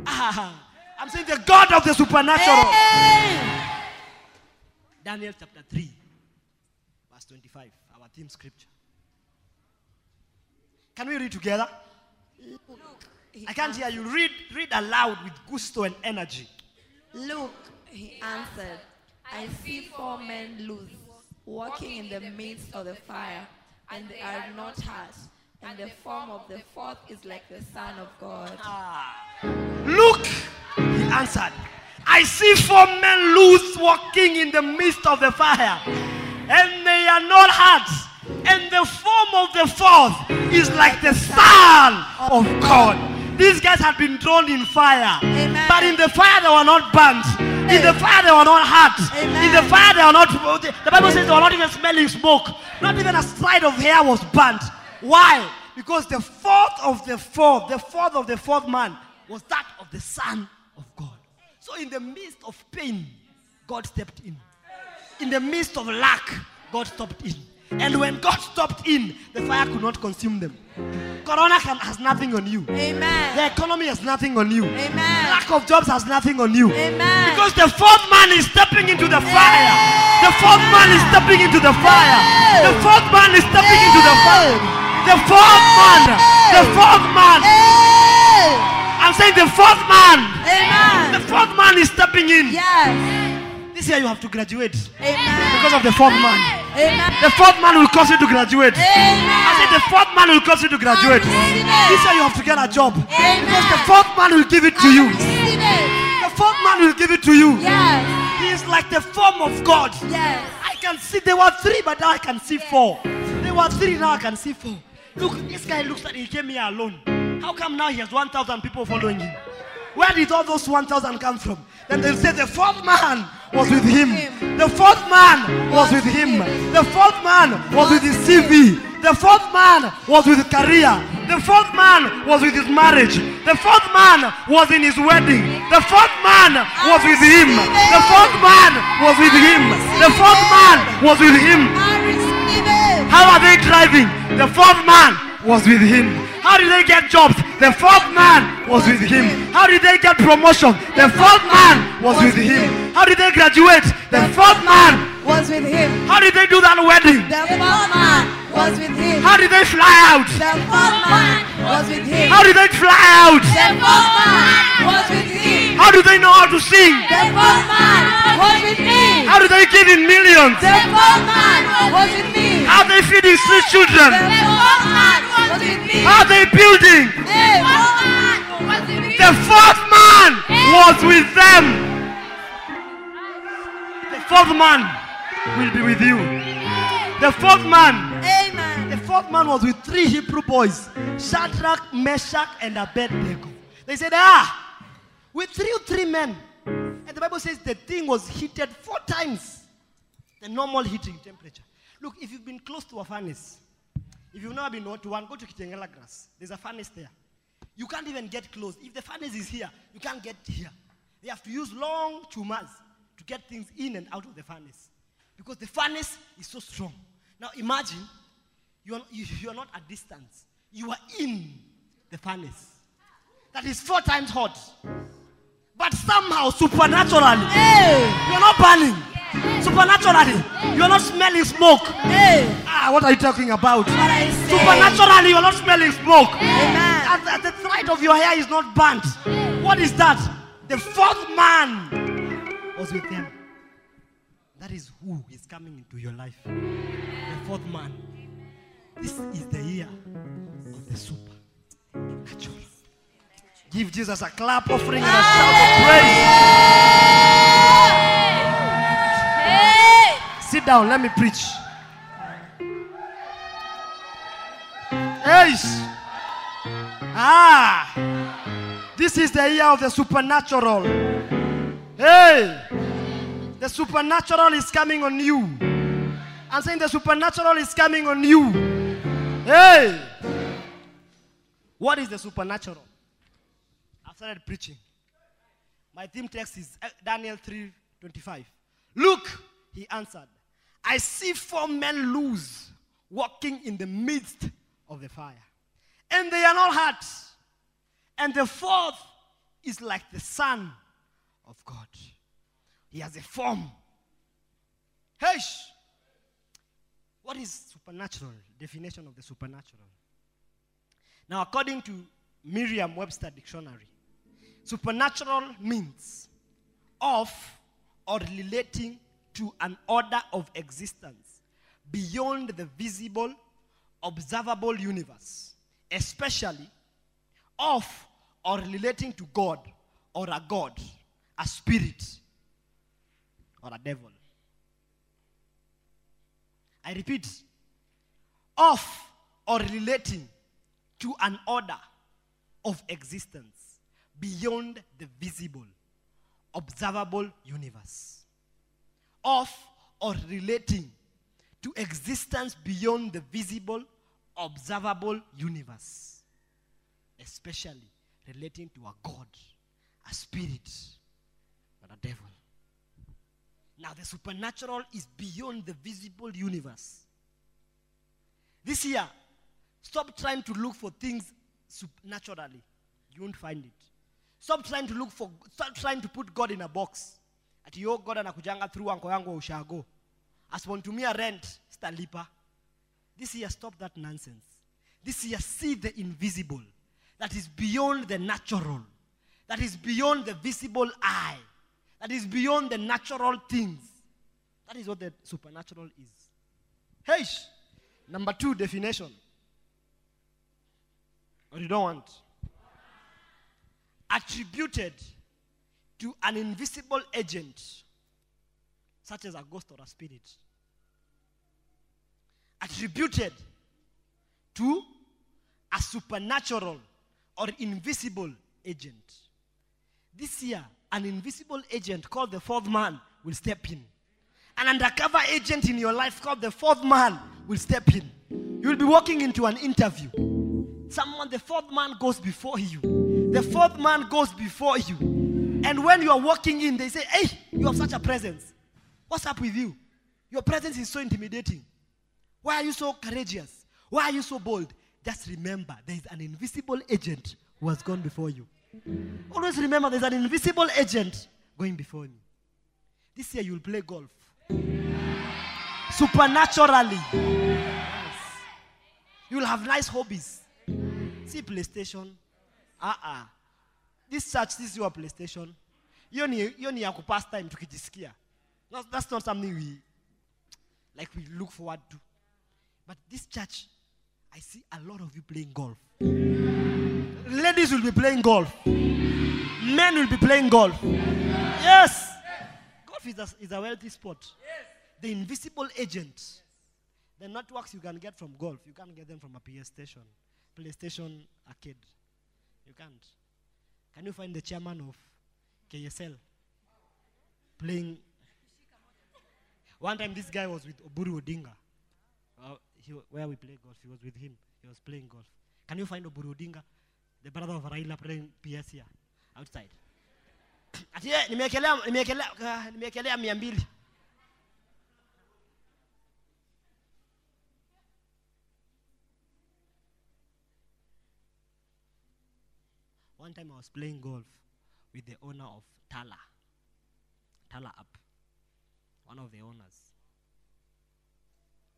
Ah, I'm saying the God of the supernatural. Hey. Daniel chapter 3, verse 25, our theme scripture. Can we read together? I can't hear you. Read, read aloud with gusto and energy. Look, he answered, I see four men loose, walking in the midst of the fire, and they are not hurt, and the form of the fourth is like the Son of God. Ah. Look, he answered, I see four men loose walking in the midst of the fire, and they are not hurt. And the form of the fourth is like the Son of God. These guys had been thrown in fire, Amen. but in the fire they were not burnt. In the fire they were not hurt. In the fire they were not. The Bible says they were not even smelling smoke. Not even a stride of hair was burnt. Why? Because the fourth of the fourth, the fourth of the fourth man was that of the Son. So in the midst of pain, God stepped in. In the midst of lack, God stopped in. And when God stopped in, the fire could not consume them. Corona can, has nothing on you. Amen. The economy has nothing on you. Amen. Lack of jobs has nothing on you. Amen. Because the fourth man is stepping into the fire. The fourth man is stepping into the fire. The fourth man is stepping into the fire. The fourth man. The fourth man. I'm saying the fourth man. Amen. The fourth man is stepping in. Yes. This year you have to graduate Amen. because of the fourth man. Amen. The fourth man will cause you to graduate. Amen. I said the fourth man will cause you to graduate. This year you have to get a job. Amen. Because the fourth man will give it to you. It. The fourth man will give it to you. Yes. He is like the form of God. Yes. I can see there were three, but now I can see four. There were three, now I can see four. Look, this guy looks like he came here alone. How come now he has 1,000 people following him? Where did all those 1,000 come from? Then they'll say the fourth man was with him. The fourth man was with him. The fourth man was with his CV. The fourth man was with his career. The fourth man was with his marriage. The fourth man was in his wedding. The fourth man was with him. The fourth man was with him. The fourth man was with him. I receive it. How are they driving? The fourth man was with him. How did they get jobs? The fourth man was with him. How did they get promotion? The fourth man was with him. How did they graduate? The fourth man. Was with him. How did they do that wedding? The fourth man was with him. How did they fly out? The fourth man was with him. How did they fly out? The fourth man was with him. How do they know how to sing? The fourth man was with me. How do they give in millions? The fourth man was with me. How they feeding street The children? fourth man are they building? The fourth man was with. Them. The fourth man will be with you. The fourth man. The fourth man was with three Hebrew boys Shadrach, Meshach, and Abednego. They said, Ah, we threw three men. And the Bible says the thing was heated four times the normal heating temperature. Look, if you've been close to a furnace, if you've never been to one, go to Kitengela Glass. There's a furnace there. You can't even get close. If the furnace is here, you can't get here. They have to use long chumas to get things in and out of the furnace because the furnace is so strong. Now imagine you are, you, you are not at distance, you are in the furnace that is four times hot. But somehow, supernaturally, Hey. you are not burning. Supernaturally, you are not smelling smoke. Hey. Ah, what are you talking about? What I say. Supernaturally, you are not smelling smoke. Amen. The thread of your hair is not burnt. What is that? The fourth man was with them. That is who is coming into your life. The fourth man. This is the year of the supernatural. Give Jesus a clap offering and a shout of praise. Sit down, let me preach. Hey! Ah! This is the year of the supernatural. Hey! The supernatural is coming on you. I'm saying the supernatural is coming on you. Hey! What is the supernatural? I've started preaching. My theme text is uh, Daniel 3:25. Look, he answered, I see four men loose walking in the midst of the fire. And they are not hurt. And the fourth is like the Son of God. He has a form. Hey! What is supernatural? Definition of the supernatural. Now, according to Merriam Webster Dictionary, supernatural means of or relating to an order of existence beyond the visible, observable universe, especially of or relating to God or a God, a spirit, or a devil. I repeat, of or relating to an order of existence beyond the visible, observable universe. Of or relating to existence beyond the visible, observable universe. Especially relating to a God, a spirit, or a devil. Now, the supernatural is beyond the visible universe. This year, stop trying to look for things supernaturally. You won't find it. Stop trying to look for, stop trying to put God in a box. Ati yo God anakujanga through anko yangu wa ushago. Asipontumia rent, stalipa. This year, stop that nonsense. This year, see the invisible that is beyond the natural, that is beyond the visible eye, that is beyond the natural things. That is what the supernatural is. Hey, number two definition. Or you don't want? Attributed to an invisible agent, such as a ghost or a spirit. Attributed to a supernatural or invisible agent. This year, an invisible agent called the fourth man will step in. An undercover agent in your life called the fourth man will step in. You'll be walking into an interview. Someone, the fourth man goes before you. The fourth man goes before you. And when you are walking in, they say, Hey, you have such a presence. What's up with you? Your presence is so intimidating. Why are you so courageous? Why are you so bold? Just remember, there is an invisible agent who has gone before you. Always remember, there's an invisible agent going before you. This year, you'll play golf. Supernaturally. Yes. You'll have nice hobbies. See PlayStation. Uh-uh. This church, this is your PlayStation. Hiyo ni hiyo ni ya kupass time tukijisikia. No, that's not something we like we look forward to. But this church, I see a lot of you playing golf. Ladies will be playing golf. Men will be playing golf. Yes. Golf is a, is a wealthy sport. The invisible agent. The networks you can get from golf, you can't get them from a PS station, PlayStation arcade. You can't. Can you find the chairman of KSL playing? One time, this guy was with Oburu Odinga. Uh, he, where we play golf, he was with him. He was playing golf. Can you find Oburu Odinga, the brother of Raila, playing PS here outside? [coughs] Ati eh, nimewekelea nimewekelea ah, nimewekelea mia. One time I was playing golf with the owner of Tala. Tala Up. One of the owners.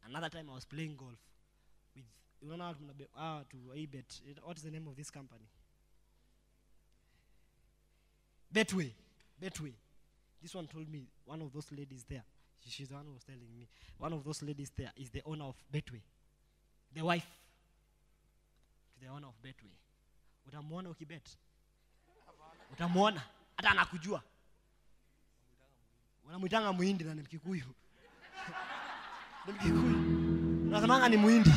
Another time I was playing golf with you know ah, to Abet. What is the name of this company? Betway. Betway. This one told me one of those ladies there. she- She's the one who was telling me. One of those ladies there is the owner of Betway. The wife to the owner of Betway. Utamwona ukibet. Utamwona hata anakujua. Wanamwitanga Muhindi na ni Mkikuyu. [laughs] ni Mkikuyu. Unasemanga ni Muhindi.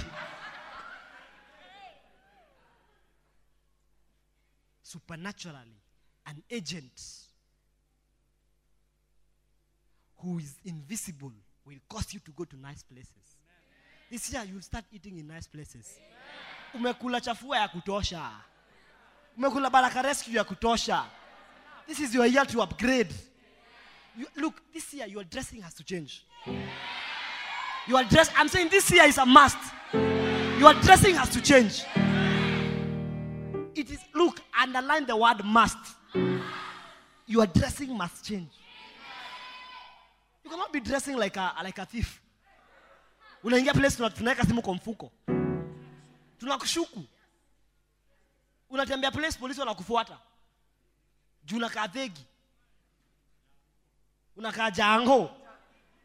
Supernaturally, an agent who is invisible will cause you to go to nice places. This year you'll start eating in nice places. Umekula chafua ya kutosha. Umekula baraka rescue ya kutosha. This is your year to upgrade. You, look, this year your dressing has to change. Your dress, I'm saying this year is a must. Your dressing has to change. It is, look, underline the word must. Your dressing must change. You cannot be dressing like a, like a thief. Unaingia place tunaweka simu kwa mfuko. Tunakushuku. Unatembea place polisi wanakufuata. Juu unakaa dhegi. Unakaa jango.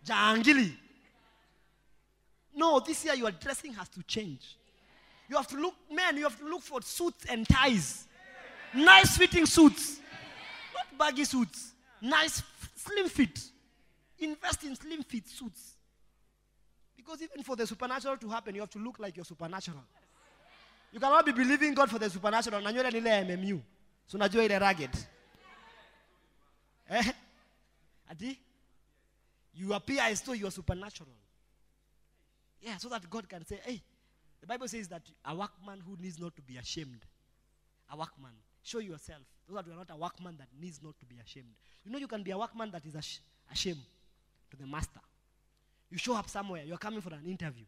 Jangili. No, this year your dressing has to change. You have to look, man, you have to look for suits and ties. Nice fitting suits. Not baggy suits. Nice, slim fit. Invest in slim fit suits. Because even for the supernatural to happen, you have to look like you're supernatural. You cannot be believing God for the supernatural. Na ni ile MMU. So unajua ile rugged. Eh? Ati? You appear as though you are supernatural. Yeah, so that God can say, hey, the Bible says that a workman who needs not to be ashamed. A workman. Show yourself. So that you are not a workman that needs not to be ashamed. You know, you can be a workman that is ash- ashamed to the master. You show up somewhere, you're coming for an interview.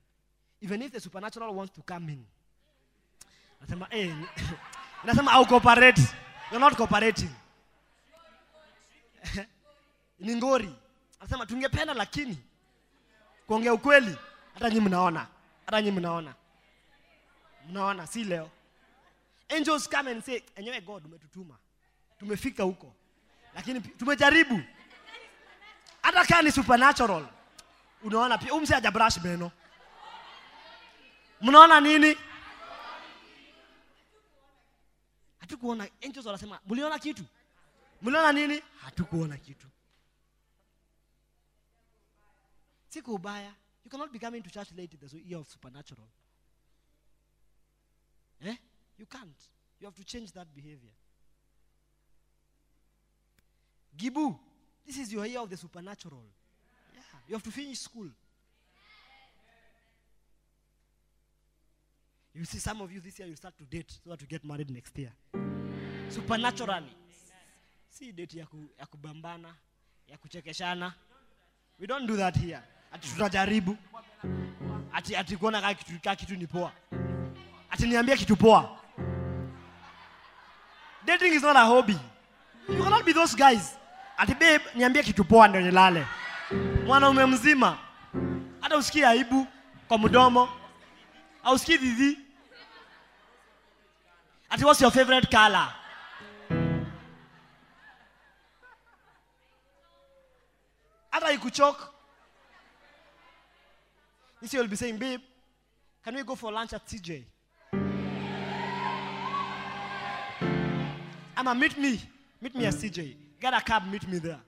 Even if the supernatural wants to come in. Nasema, eh, [coughs] nasema au cooperate. You're not cooperating. [laughs] Ni ngori. Anasema tungependa lakini kuongea ukweli hata nyinyi mnaona. Hata nyinyi mnaona. Mnaona si leo. Angels come and say, enyewe God umetutuma. Tumefika huko. Lakini tumejaribu. Hata kama ni supernatural. Unaona pia umse haja brush meno. Mnaona nini? Hatukuona angels wanasema, mliona kitu? Mliona nini? Hatukuona kitu. Siku ubaya. You cannot be coming to church late the year of supernatural. Eh? You can't. You have to change that behavior. Gibu, this is your year of the supernatural. Yeah. You have to finish school. You see, some of you this year you start to date so that you get married next year. Supernaturally. si date ya, ku, ya kubambana ya we don't do that here. Ati tutajaribu. Ati ati kuona kaa kitu, kaa kitu ni poa. Ati niambie kitu poa. Dating is not a hobby. You cannot be those guys. Ati babe niambie kitu poa ndio nilale. Mwanaume mzima. Hata usikie aibu kwa mdomo. Au usikie dhidhi ati what's your favorite color? Hata ikuchok this you'll be saying babe can we go for lunch at tj ama meet me meet me at tj get a cab meet me there.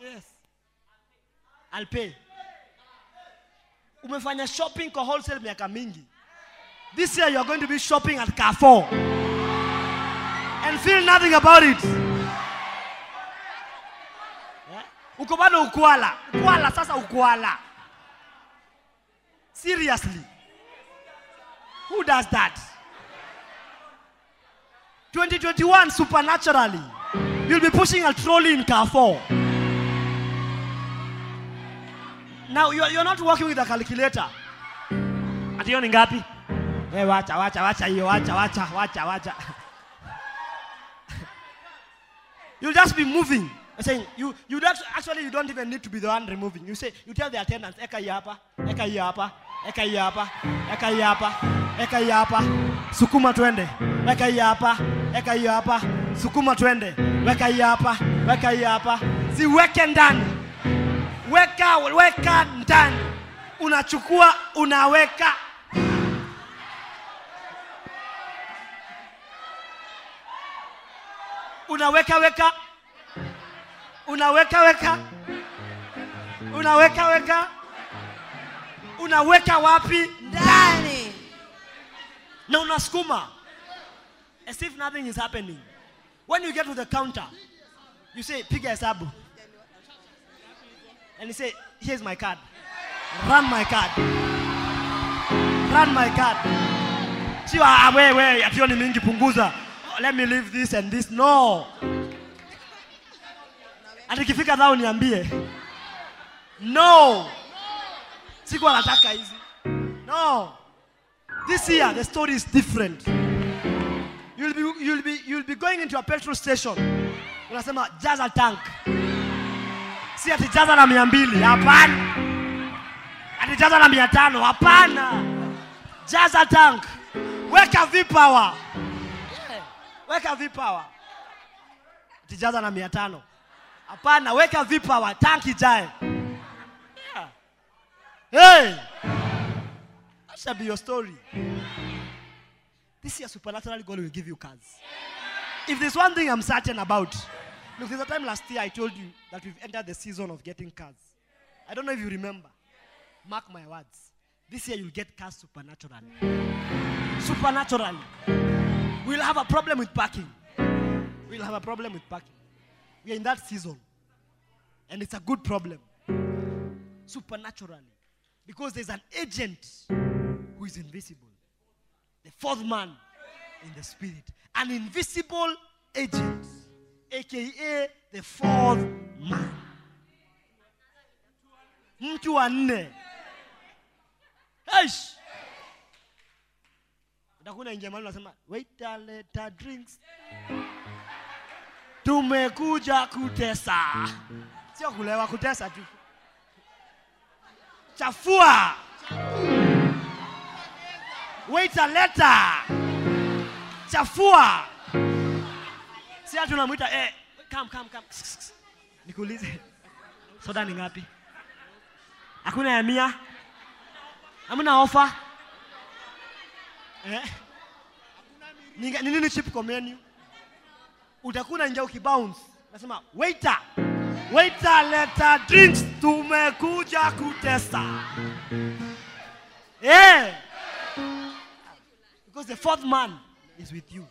Yes. I'll pay. Umefanya shopping kwa wholesale miaka mingi. This year you're going to be shopping at carrefour and feel nothing about it. Yeah? uko bado ukwala. Ukwala sasa ukwala. Seriously. Who does that? 2021 supernaturally. You'll be pushing a trolley in carrefour. Now you're, you're not working with a calculator. Ati hiyo ni ngapi? Eh, wacha wacha wacha hiyo wacha wacha wacha wacha you'll just be moving. I'm saying you you don't actually you don't even need to be the one removing. You say you tell the attendants eka hii eka hii eka hii eka hii eka hii sukuma twende. Weka hii hapa eka hii hapa. Sukuma twende. Weka hii weka hii hapa. Ndani. Weka weka ndani. Unachukua unaweka unaweka weka. Unaweka weka. Unaweka weka. Unaweka wapi? Ndani. na unasukuma. As if nothing is happening. When you get to the counter you say piga hesabu. And you say here's my card. Run my card. Run my card. Sio wewe we we atio ni mingi punguza let me leave this and this. No. Ati ikifika dhao niambie no. Siku anataka hizi. No. This year the story is different. You'll be, you'll be, you'll be going into a petrol station. Unasema jaza tank. Si ati jaza na mia mbili. Hapana. Ati jaza na mia tano. Hapana. Jaza tank. Weka vipawa. Weka vipawa tijaza na mia tano hapana weka vipawa tanki jae yeah. hey. that shall be your story this year supernaturally God will give you cars. If there's one thing I'm certain about, look, there's a time last year I told you that we've entered the season of getting cars. I don't know if you remember. Mark my words. This year you'll get cars supernaturally. Supernaturally. We'll have a problem with parking. We'll have a problem with parking. We are in that season. And it's a good problem. Supernaturally. Because there's an agent who is invisible the fourth man in the spirit, an invisible agent, aka the fourth man. Mtu wa nne. Utakuwa ingia mahali unasema waiter drinks. Tumekuja kutesa. Sio kulewa, kutesa tu. Chafua. Waiter. Chafua. Si ati unamwita eh, come come come. Nikuulize. Soda ni ngapi? Hakuna ya mia? Hamna ofa? Eh? Ni ni nini chip kwa menu? Utakuwa nje ukibounce. Nasema waiter. Waiter leta drinks. Tumekuja kutesta Eh. Because the fourth man is with you.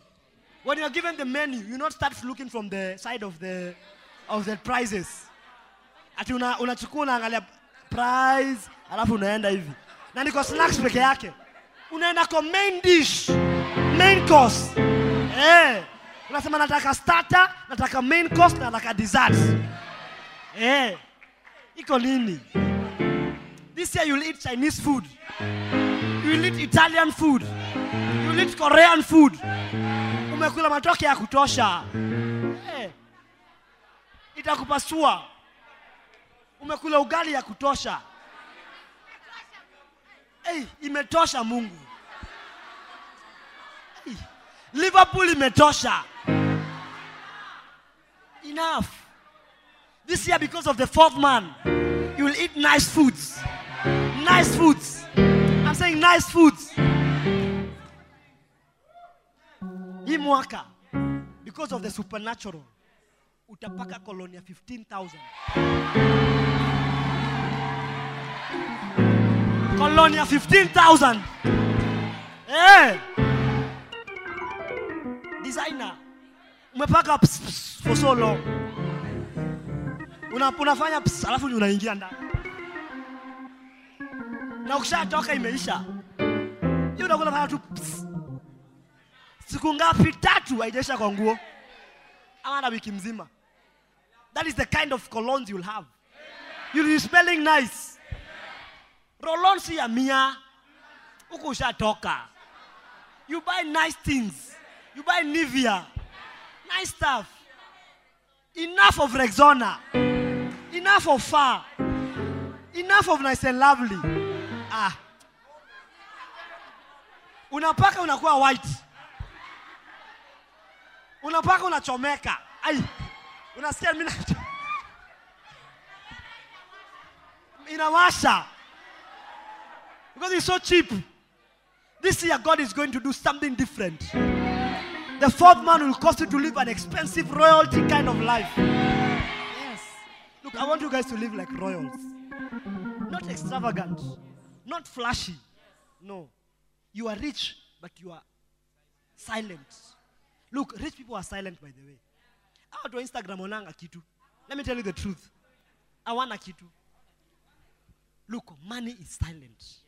When you're given the menu, you not start looking from the side of the of the prizes. Ati una unaangalia prize, alafu unaenda hivi. Na niko snacks peke yake. Unaenda kwa main dish, main course. Eh, unasema nataka starter nataka main course na nataka dessert eh iko nini? This year you'll eat chinese food. You'll eat italian food. You'll eat korean food. Umekula matoke ya kutosha. Eh itakupasua. Umekula ugali ya kutosha hey, imetosha mungu. Hey, liverpool imetosha. Enough. This year because of the fourth man you will eat nice foods. Nice foods. I'm saying nice foods. Hii mwaka because of the supernatural utapaka kolonia 15000 kolonia 15000 Hey. designer. Umepaka for so long. Una, unafanya ps, alafu unaingia ndani. Na ukishatoka imeisha hiyo unakuwa unafanya tu ps. siku ngapi? Tatu haijaisha kwa nguo. Ama na wiki mzima. That is the kind of colognes you'll have. You'll be smelling nice rolon si ya mia. Huku ushatoka you buy nice things. You buy nivea. Nice stuff. Enough of rexona. Enough of far. Enough of nice and lovely. Ah. Unapaka unakuwa white. Unapaka unachomeka. Ai. Unasikia mimi [laughs] inawasha because it's so cheap. This year god is going to do something different. The fourth man will cause you to live an expensive royalty kind of life. Yes. Look i want you guys to live like royals. Not extravagant. Not flashy. No. You are rich but you are silent. Look rich people are silent by the way. Watu wa instagram wananga kitu. Let me tell you the truth. I awana kitu. Look money is silent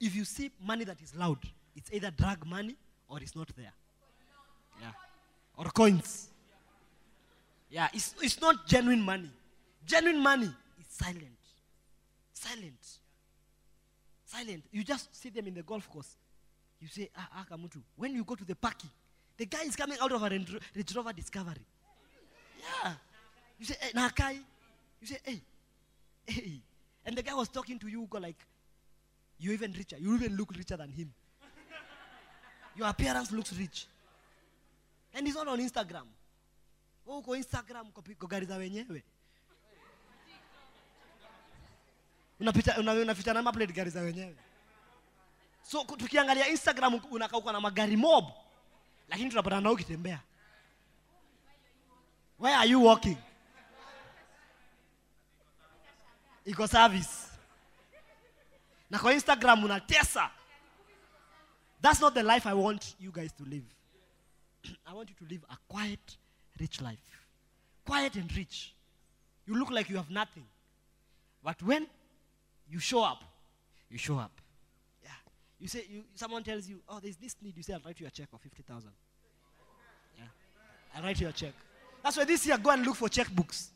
if you see money that is loud it's either drug money or it's not there. Yeah. Or coins. Yeah it's, it's not genuine money. Genuine money is silent. Silent. Silent. You just see them in the golf course. You say ah, ah kamutu. When you go to the parking the guy is coming out of a Range Rover Discovery. Yeah. You say hey nakai you say hey hey. And the guy was talking to you go like you're even richer. You even look richer than him. Your appearance looks rich. And he's not on instagram. Oh, uko instagram kwa gari za wenyewe. Unapita una- unaficha number plate gari za wenyewe. So tukiangalia instagram unakauka na magari mob. Lakini tunapata nao ukitembea. Where are you walking? Iko service na kwa instagram unatesa. That's not the life i want you guys to live. [clears throat] I want you to live a quiet rich life. Quiet and rich. You look like you have nothing. But when you show up you show up. Yeah. You say you, someone tells you oh there's this need. You say i'll write you a check of 50000 yeah. I'll write you a check. That's why this year go and look for checkbooks.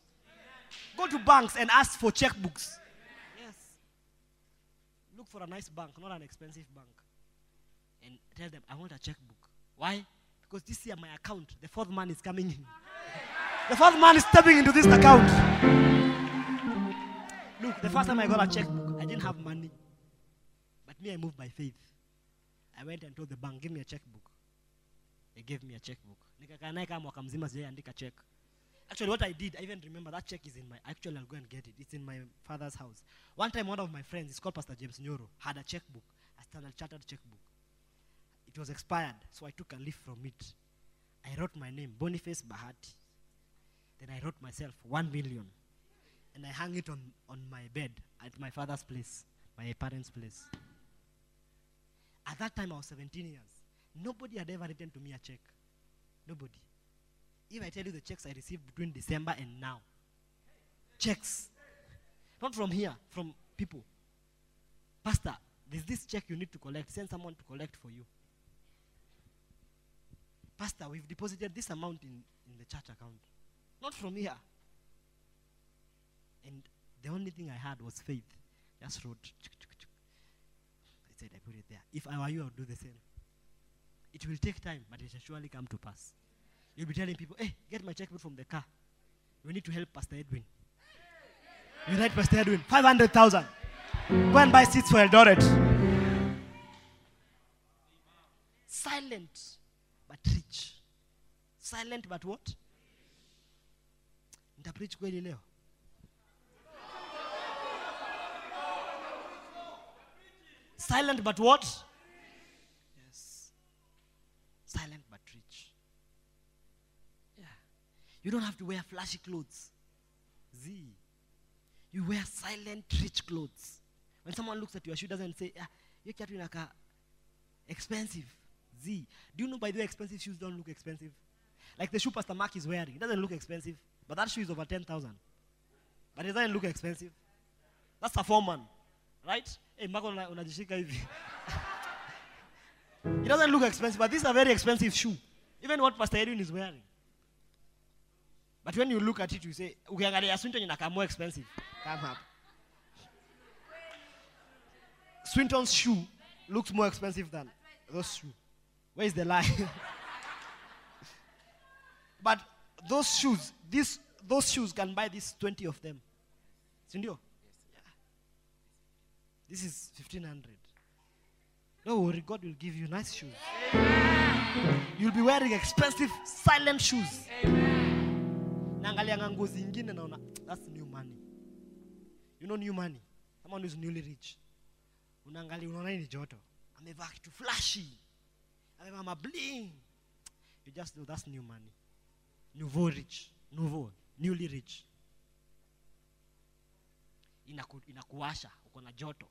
Go to banks and ask for checkbooks. Look for a nice bank, not an expensive bank. And tell them, I want a checkbook. Why? Because this year my account, the fourth man is coming in. The fourth man is stepping into this account. Look, the first time I got a checkbook, I didn't have money. But me, I moved by faith. I went and told the bank, give me a checkbook. They gave me a checkbook. Nikakaa naye kama mwaka mzima sijaandika check. Actually, what I did, I even remember that check is in my. Actually, I'll go and get it. It's in my father's house. One time, one of my friends, he's called Pastor James Nyoro, had a checkbook, a Standard Chartered checkbook. It was expired, so I took a leaf from it. I wrote my name, Boniface Bahati. Then I wrote myself one million, and I hung it on on my bed at my father's place, my parents' place. At that time, I was 17 years. Nobody had ever written to me a check. Nobody. If I tell you the checks I received between December and now, checks, not from here, from people. Pastor, there's this check you need to collect. Send someone to collect for you. Pastor, we've deposited this amount in, in the church account. Not from here. And the only thing I had was faith. Just wrote. I said, I put it there. If I were you, I would do the same. It will take time, but it will surely come to pass. You'll be telling people, hey, get my checkbook from the car. We need to help Pastor Edwin. You write Pastor Edwin, 500,000. Go and buy seats for Eldoret. Silent, but rich. Silent, but what? Nitapreach kweli leo. Silent, but what? Yes. Silent, but rich. Yeah. You don't have to wear flashy clothes. Z. You wear silent, rich clothes. When someone looks at your shoe, doesn't say, ah, you kiatu inaka expensive. Z. Do you know by the way expensive shoes don't look expensive? Like the shoe Pastor Mark is wearing, it doesn't look expensive. But that shoe is over 10,000. But it doesn't look expensive. That's a foreman. Right? Hey, Mark una- unajishika hivi. [laughs] it doesn't look expensive, but this is a very expensive shoe. Even what Pastor Edwin is wearing. But when you look at it, you say, ukiangalia Swinton inakaa more expensive. Come. Swinton's shoe looks more expensive than those shoes. Where is the lie? [laughs] but those shoes, this, those shoes can buy this 20 of them. Sindio? Yeah. This is 1500. Don't worry, God will give you nice shoes. You'll be wearing expensive, silent shoes. Naangalianga nguo zingine naona that's new money. You know new money? Someone who's newly rich. Unaangalia unaona ni joto? Amevaa kitu flashy. Amevaa mabling. You just know that's new money. Nouveau rich. Nouveau. Newly rich. Inaku, inakuwasha. Uko na joto.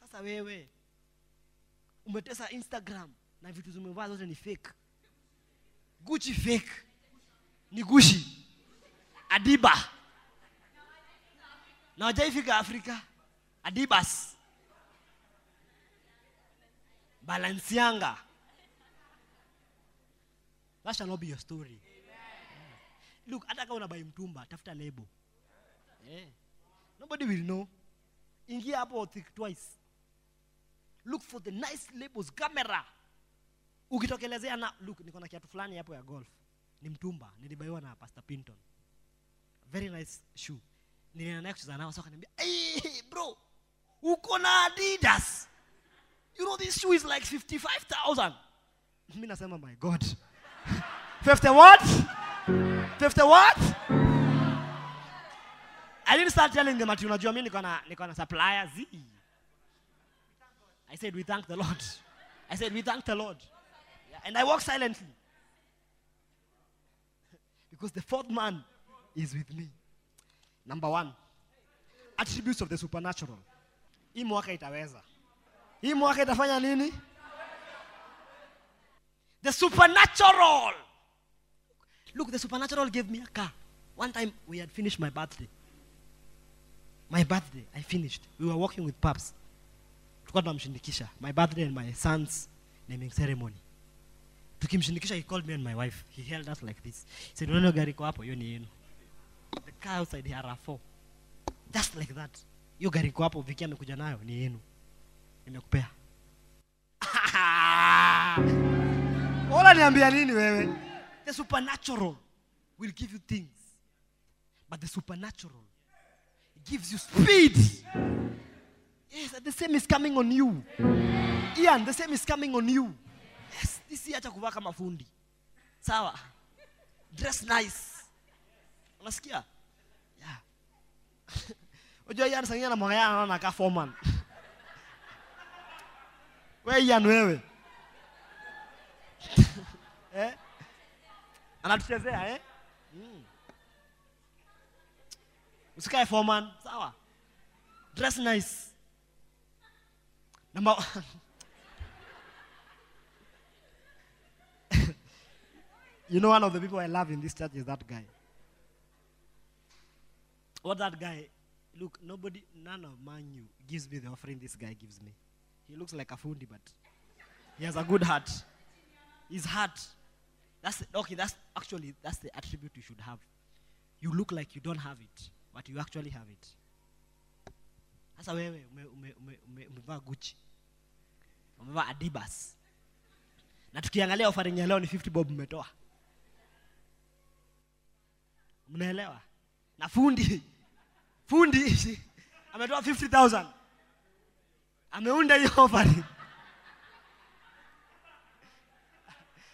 Sasa wewe umetesa instagram na vitu zimevaa zote ni fake. Guchi fake ni gushi adiba. Na wajaifika afrika. Adibas. Balancianga. That shall not be your story. Look hata kama unabai mtumba tafuta lebo yeah. nobody will know. Ingia hapo think twice. Look for the nice labels. Camera. Ukitokelezea na look niko na kiatu fulani hapo ya golf ni mtumba nilibaiwa na pastor pinton. Very nice shoe. Nilienda naye kucheza nao so bro uko na adidas. You know this shoe is like 55000 mi nasema my god. [laughs] 50 what? 50 what? I didn't start telling them ati unajua mi niko na niko na supplier z i said we thank the lord. I said we thank the lord. Yeah, and i walk silently because the fourth man is with me. Number one, attributes of the supernatural. The supernatural. Look, the supernatural gave me a car. One time we had finished my birthday. My birthday, I finished. We were walking with Paps. Tulikuwa. My birthday and my son's naming ceremony tukimshindikisha he called me and my wife. He held us like this. He said unaona gari iko hapo hiyo ni yenu. The car outside here four. Just like that. Hiyo gari iko hapo viki amekuja nayo ni yenu. Nimekupea. [laughs] Ola niambia nini wewe? The supernatural will give you things but the supernatural gives you speed. Yes the same is coming on you. Ian the same is coming on you year acha kuvaa kama fundi. Sawa? Dress nice. Unasikia? Yeah. [laughs] Unajua na mwanga anaona anakaa foreman. [laughs] Wewe Ian wewe. [laughs] Eh? Anatuchezea eh? Mm. usikae foreman. Sawa? Dress nice. Number one. You know, one of the people I love in this church is that guy. What that guy, look, nobody, none of man you gives me the offering this guy gives me. He looks like a fundi, but he has a good heart. His heart That's okay. That's actually that's the attribute you should have. You look like you don't have it, but you actually have it. Sasa wewe ume- ume- ume- ume- umevaa Gucci, umevaa Adibas, na tukiangalia offering ya leo ni 50 bob umetoa. Mnaelewa? Na fundi. Fundi. Ametoa 50000 ameunda hiyo offering.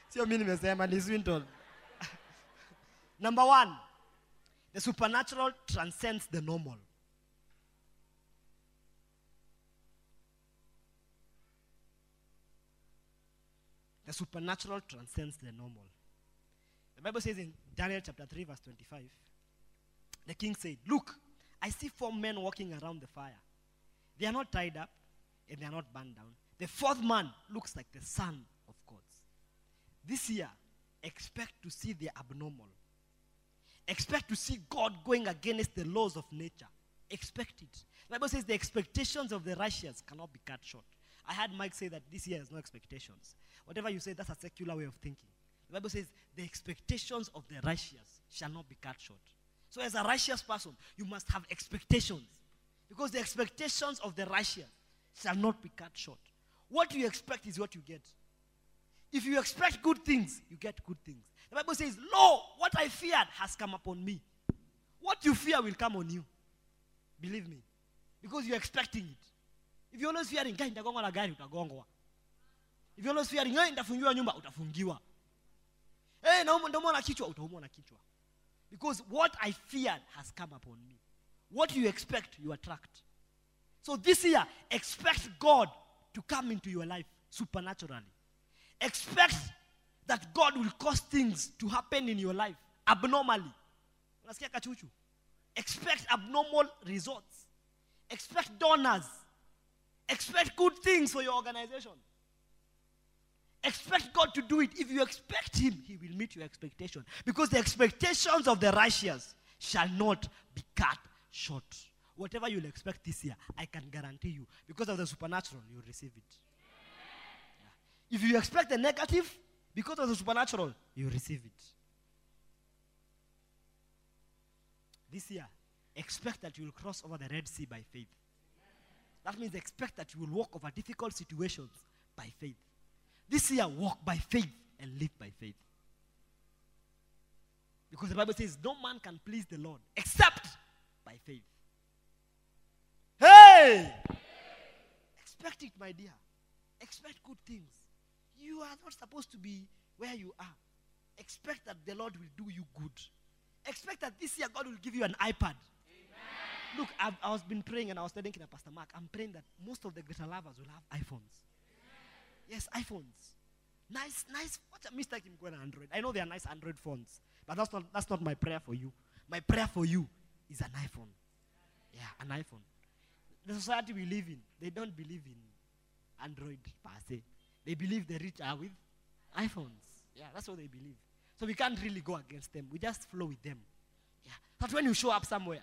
sio mi nimesema ni swinton. Number one the supernatural transcends the normal. The supernatural transcends the normal the bible says in daniel chapter 3 verse 25 the king said look i see four men walking around the fire they are not tied up and they are not burned down the fourth man looks like the son of god this year, expect to see the abnormal. Expect to see God going against the laws of nature. Expect it. The Bible says the expectations of the righteous cannot be cut short. I had Mike say that this year has no expectations. Whatever you say, that's a secular way of thinking. The Bible says the expectations of the righteous shall not be cut short. So, as a righteous person, you must have expectations. Because the expectations of the righteous shall not be cut short. What you expect is what you get. If you expect good things, you get good things. The Bible says, Lo, what I feared has come upon me. What you fear will come on you. Believe me. Because you're expecting it. If you're always fearing, "Gai, nitagongwa na gari, utagongwa. If you're always fearing. Eh, hey, naumwa nitaumwa na kichwa, utaumwa na kichwa. Because what I feared has come upon me. What you expect, you attract. So this year, expect God to come into your life supernaturally. Expect that God will cause things to happen in your life abnormally. Expect abnormal results. Expect donors. Expect good things for your organization. Expect God to do it. If you expect Him, He will meet your expectation. Because the expectations of the righteous shall not be cut short. Whatever you'll expect this year, I can guarantee you, because of the supernatural, you'll receive it. Yeah. If you expect the negative, because of the supernatural, you receive it. This year, expect that you will cross over the Red Sea by faith. That means expect that you will walk over difficult situations by faith. This year, walk by faith and live by faith. Because the Bible says, no man can please the Lord except by faith. Hey! Expect it, my dear. Expect good things. You are not supposed to be where you are. Expect that the Lord will do you good. Expect that this year God will give you an iPad. Look, I've, I was been praying and I was telling Pastor Mark, I'm praying that most of the greater lovers will have iPhones. Yes, iPhones. Nice, nice. What a mistake in going Android. I know they are nice Android phones, but that's not that's not my prayer for you. My prayer for you is an iPhone. Yeah, an iPhone. The society we live in, they don't believe in Android per se. They believe the rich are with iPhones. Yeah, that's what they believe. So we can't really go against them. We just flow with them. Yeah. But when you show up somewhere,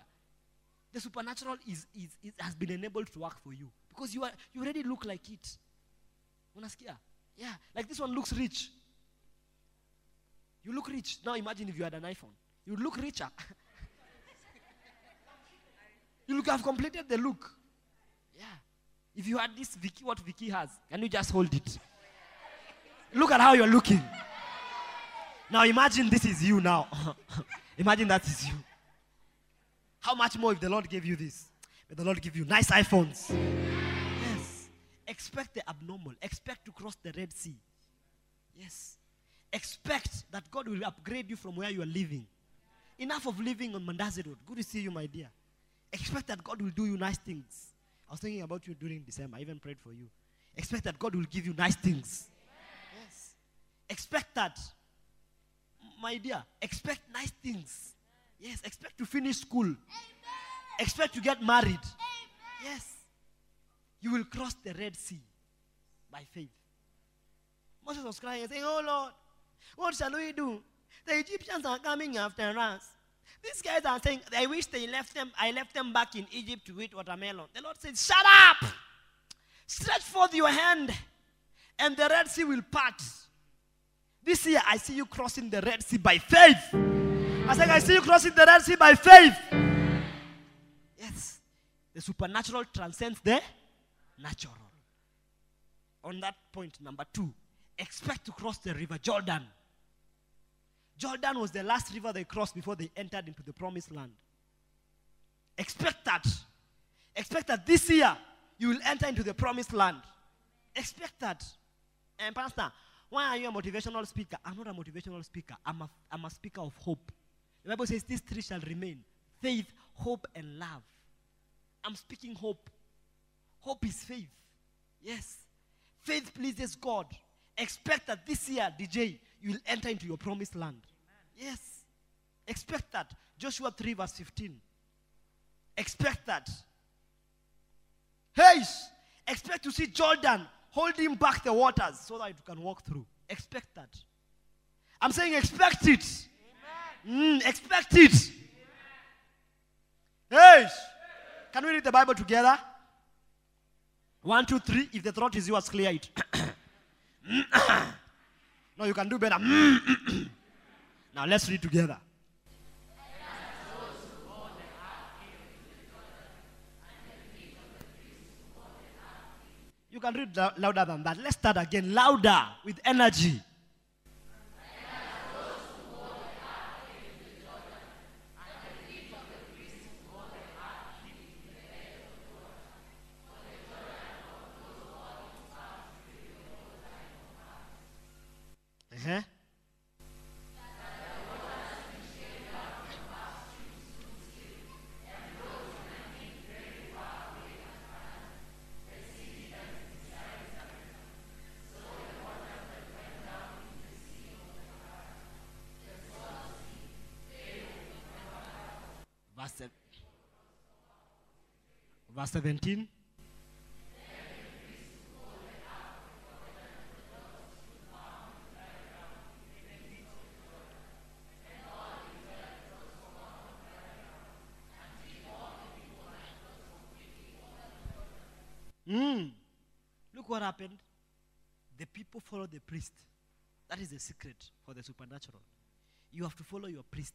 the supernatural is, is, is, has been enabled to work for you because you, are, you already look like it. Yeah, like this one looks rich. You look rich. Now imagine if you had an iPhone. [laughs] You look richer. you look have completed the look. Yeah. If you had this Vicky, what Vicky has, can you just hold it? Look at how you're looking. Now imagine this is you now. [laughs] imagine that is you. How much more if the Lord gave you this? May the Lord give you nice iPhones. Expect the abnormal. Expect to cross the Red Sea. Yes. Expect that God will upgrade you from where you are living. Enough of living on Mandazi Road. Good to see you, my dear. Expect that God will do you nice things. I was thinking about you during December. I even prayed for you. Expect that God will give you nice things. Yes. Expect that. My dear, expect nice things. Yes, expect to finish school. Expect to get married. Yes. You will cross the Red Sea by faith. Moses was crying and saying, Oh Lord, what shall we do? The Egyptians are coming after us. These guys are saying, I wish they left them, I left them back in Egypt to eat watermelon. The Lord said, Shut up! Stretch forth your hand, and the Red Sea will part. This year, I see you crossing the Red Sea by faith. I said, I see you crossing the Red Sea by faith. Yes. The supernatural transcends the natural. On that point, number two, expect to cross the river Jordan. Jordan was the last river they crossed before they entered into the promised land. Expect that. Expect that this year you will enter into the promised land. Expect that. And Pastor, why are you a motivational speaker? I'm not a motivational speaker. I'm a, I'm a speaker of hope. The Bible says these three shall remain faith, hope, and love. I'm speaking hope. Hope is faith. Yes. Faith pleases God. Expect that this year, DJ, you will enter into your promised land. Yes. Expect that. Joshua 3, verse 15. Expect that. Hey, expect to see Jordan holding back the waters so that you can walk through. Expect that. I'm saying expect it. Mm, expect it. Hey, can we read the Bible together? One, two, three. If the throat is yours, clear it. [coughs] no, you can do better. [coughs] now let's read together. You can read louder than that. Let's start again. Louder with energy. Uh-huh. Verse 17. Mm. Look what happened. The people follow the priest. That is the secret for the supernatural. You have to follow your priest.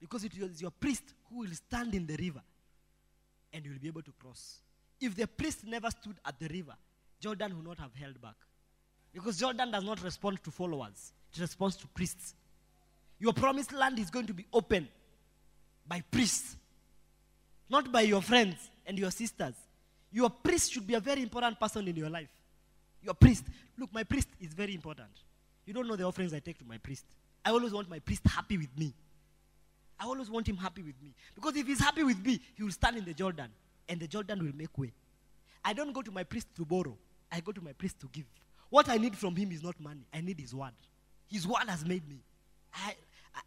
Because it is your priest who will stand in the river and you will be able to cross. If the priest never stood at the river, Jordan would not have held back. Because Jordan does not respond to followers, it responds to priests. Your promised land is going to be open by priests, not by your friends and your sisters. Your priest should be a very important person in your life. Your priest. Look, my priest is very important. You don't know the offerings I take to my priest. I always want my priest happy with me. I always want him happy with me. Because if he's happy with me, he will stand in the Jordan and the Jordan will make way. I don't go to my priest to borrow, I go to my priest to give. What I need from him is not money, I need his word. His word has made me. I,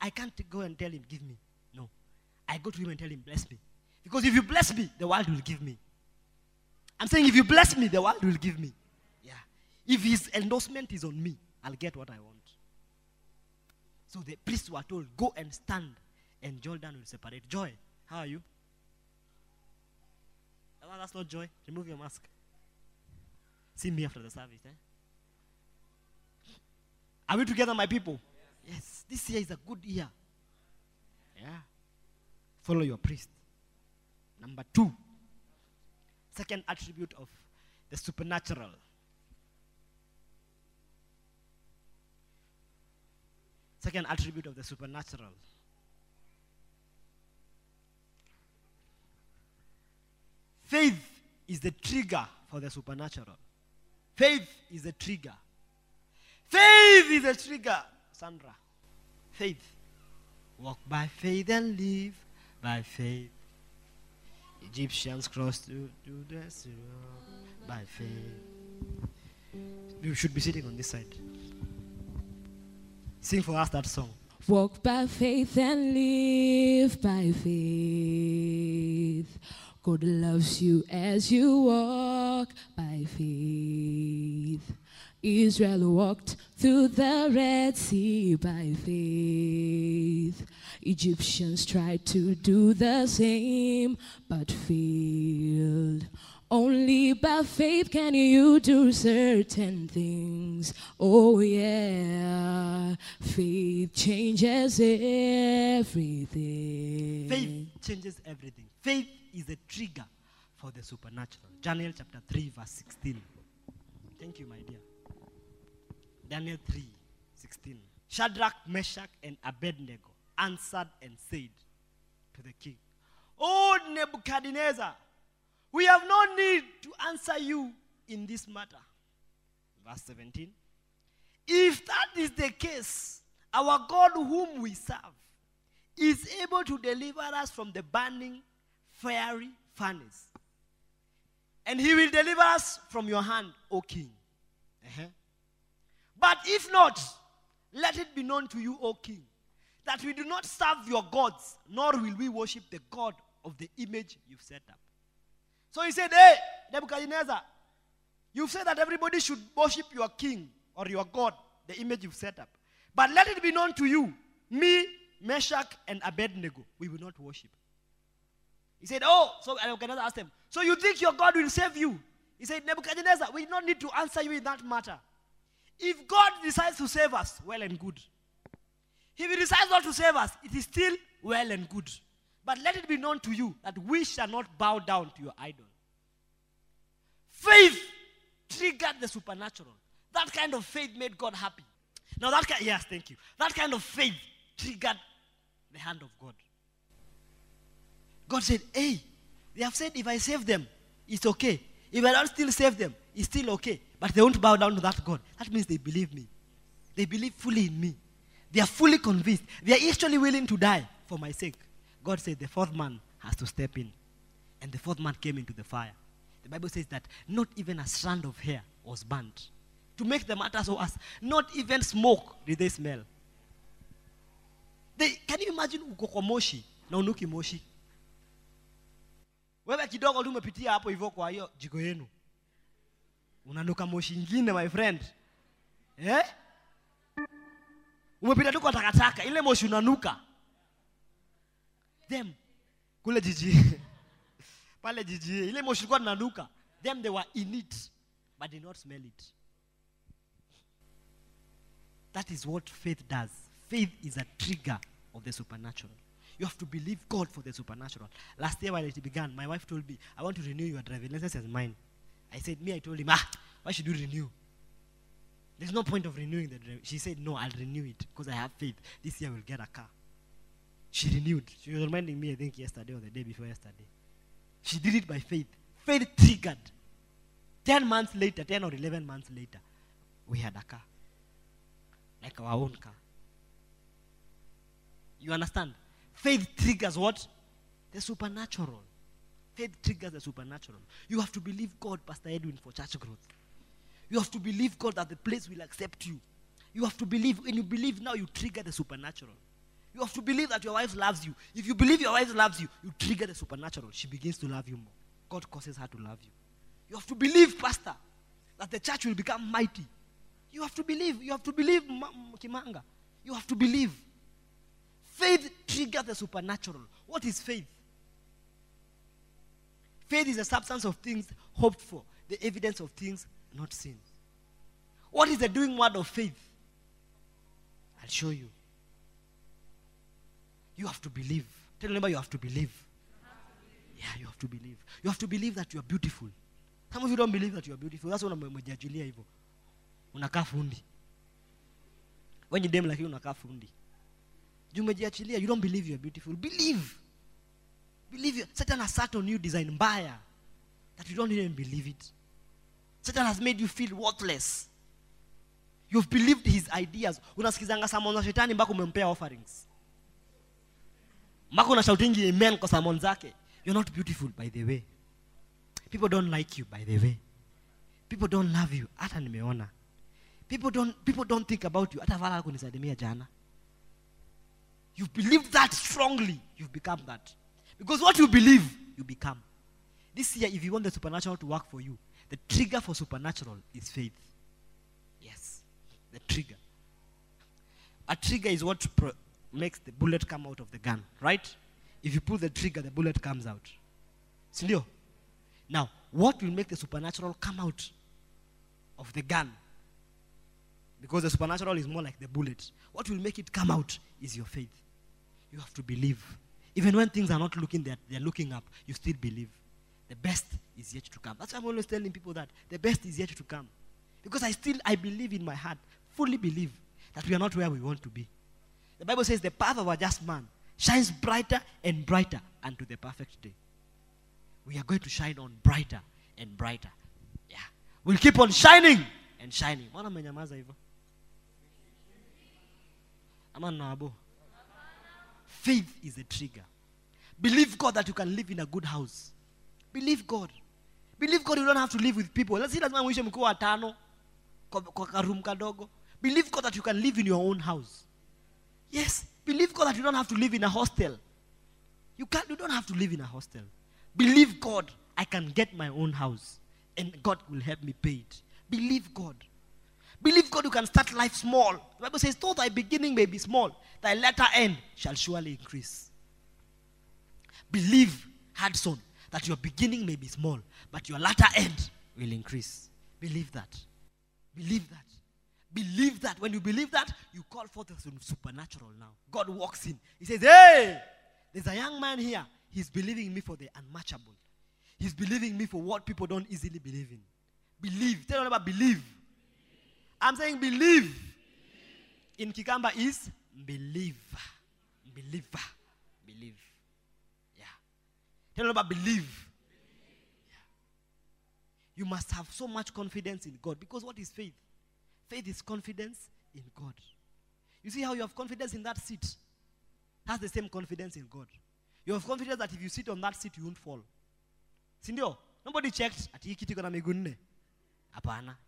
I- can't go and tell him, give me. No. I go to him and tell him, bless me. Because if you bless me, the world will give me. I'm saying if you bless me, the world will give me. Yeah. If his endorsement is on me, I'll get what I want. So the priests were told, go and stand, and Jordan will separate. Joy, how are you? Oh, that's not joy. Remove your mask. See me after the service. Eh? Are we together, my people? Yes. This year is a good year. Yeah. Follow your priest. Number two, second attribute of the supernatural. Second attribute of the supernatural. Faith is the trigger for the supernatural. Faith is the trigger. Faith is the trigger. Sandra. Faith. Walk by faith and live by faith. Egyptians crossed to, to the sea by faith. You should be sitting on this side. Sing for us that song. Walk by faith and live by faith. God loves you as you walk by faith. Israel walked through the Red Sea by faith. Egyptians tried to do the same but failed. Only by faith can you do certain things. Oh, yeah. Faith changes everything. Faith changes everything. Faith is a trigger for the supernatural. Daniel chapter 3, verse 16. Thank you, my dear. Daniel 3, 16. Shadrach, Meshach, and Abednego answered and said to the king, O Nebuchadnezzar, we have no need to answer you in this matter. Verse 17. If that is the case, our God whom we serve is able to deliver us from the burning fiery furnace. And he will deliver us from your hand, O king. Uh-huh. But if not, let it be known to you, O king, that we do not serve your gods, nor will we worship the God of the image you've set up. So he said, Hey, Nebuchadnezzar, you've said that everybody should worship your king or your God, the image you've set up. But let it be known to you, me, Meshach, and Abednego, we will not worship. He said, Oh, so Nebuchadnezzar asked him, So you think your God will save you? He said, Nebuchadnezzar, we don't need to answer you in that matter. If God decides to save us, well and good. If He decides not to save us, it is still well and good. But let it be known to you that we shall not bow down to your idol. Faith triggered the supernatural. That kind of faith made God happy. Now that kind, yes, thank you. That kind of faith triggered the hand of God. God said, Hey, they have said if I save them, it's okay. If I don't still save them, it's still okay. But they won't bow down to that God. That means they believe me. They believe fully in me. They are fully convinced. They are actually willing to die for my sake. God said the fourth man has to step in. And the fourth man came into the fire. The Bible says that not even a strand of hair was burnt. To make the matter so worse, not even smoke did they smell. They, can you imagine uko moshi na unuki moshi? Wewe kidogo tu umepitia hapo hivyo kwa hiyo jiko yenu. Unanuka moshi ingine my friend. Eh? Umepita tu kwa takataka, ile moshi unanuka. Them kule jiji. [laughs] Pale jiji, ile moshi ilikuwa inanuka. Them they were in it but did not smell it. That is what faith does. Faith is a trigger of the supernatural. You have to believe God for the supernatural. Last year when it began, my wife told me, I want to renew your driving license as mine. I said, me, I told him, ah, why should you renew? There's no point of renewing the driving. She said, no, I'll renew it because I have faith. This year we'll get a car. She renewed. She was reminding me, I think, yesterday or the day before yesterday. She did it by faith. Faith triggered. 10 months later, 10 or 11 months later, we had a car. Like our own car. You understand? Faith triggers what? The supernatural. Faith triggers the supernatural. You have to believe God, Pastor Edwin, for church growth. You have to believe God that the place will accept you. You have to believe, when you believe now, you trigger the supernatural. You have to believe that your wife loves you. If you believe your wife loves you, you trigger the supernatural. She begins to love you more. God causes her to love you. You have to believe, Pastor, that the church will become mighty. You have to believe. You have to believe, Ma- Kimanga. You have to believe. Faith triggers the supernatural. What is faith? Faith is the substance of things hoped for, the evidence of things not seen. What is the doing word of faith? I'll show you. You have to believe. Tell neighbor you have to believe. Yeah, you have to believe. You have to believe that you are beautiful. Some of you don't believe that you are beautiful. That's why umejiachilia hivyo. Unakaa fundi. When you dem like you unakaa fundi. Umejiachilia, you don't believe you are beautiful. Believe. Believe. Satan has sat on you design mbaya that you don't even believe it. Satan has made you feel worthless. You've believed his ideas. Unasikizanga sermon za shetani mpaka umempea offerings. Mpaka unashoutingi amen kwa sermon zake. You're not beautiful by the way. People don't like you by the way. People don't love you. Hata nimeona. People don't, people don't think about you. Hata vala kunisalimia jana. You've believed that strongly. You've become that. Because what you believe, you become. This year, if you want the supernatural to work for you, the trigger for supernatural is faith. Yes, the trigger. A trigger is what pro- makes the bullet come out of the gun, right? If you pull the trigger, the bullet comes out. Sindio? Now, what will make the supernatural come out of the gun? Because the supernatural is more like the bullet. What will make it come out is your faith. You have to believe. Even when things are not looking there, they're looking up, you still believe. The best is yet to come. That's why I'm always telling people that the best is yet to come. Because I still I believe in my heart, fully believe that we are not where we want to be. The Bible says the path of a just man shines brighter and brighter unto the perfect day. We are going to shine on brighter and brighter. Yeah. We'll keep on shining and shining. Mbona mmenyamaza hivyo? Faith is a trigger. Believe God that you can live in a good house. Believe God. Believe God you don't have to live with people. Let's see lazima muishe. Believe God that you can live in your own house. Yes. Believe God that you don't have to live in a hostel. You can't you don't have to live in a hostel. Believe God I can get my own house and God will help me pay it. Believe God. Believe God you can start life small. The Bible says, though thy beginning may be small, thy latter end shall surely increase. Believe, Hudson, that your beginning may be small, but your latter end will increase. Believe that. Believe that. Believe that. When you believe that, you call forth the supernatural now. God walks in. He says, Hey, there's a young man here. He's believing me for the unmatchable. He's believing me for what people don't easily believe in. Believe. Tell them about believe. I'm saying believe. In Kikamba is believe. Believer. Believe. Yeah. Tell them about believe. Yeah. You must have so much confidence in God because what is faith? Faith is confidence in God. You see how you have confidence in that seat? That's the same confidence in God. You have confidence that if you sit on that seat, you won't fall. Sindio? Nobody checked at hii kiti iko na miguu nne.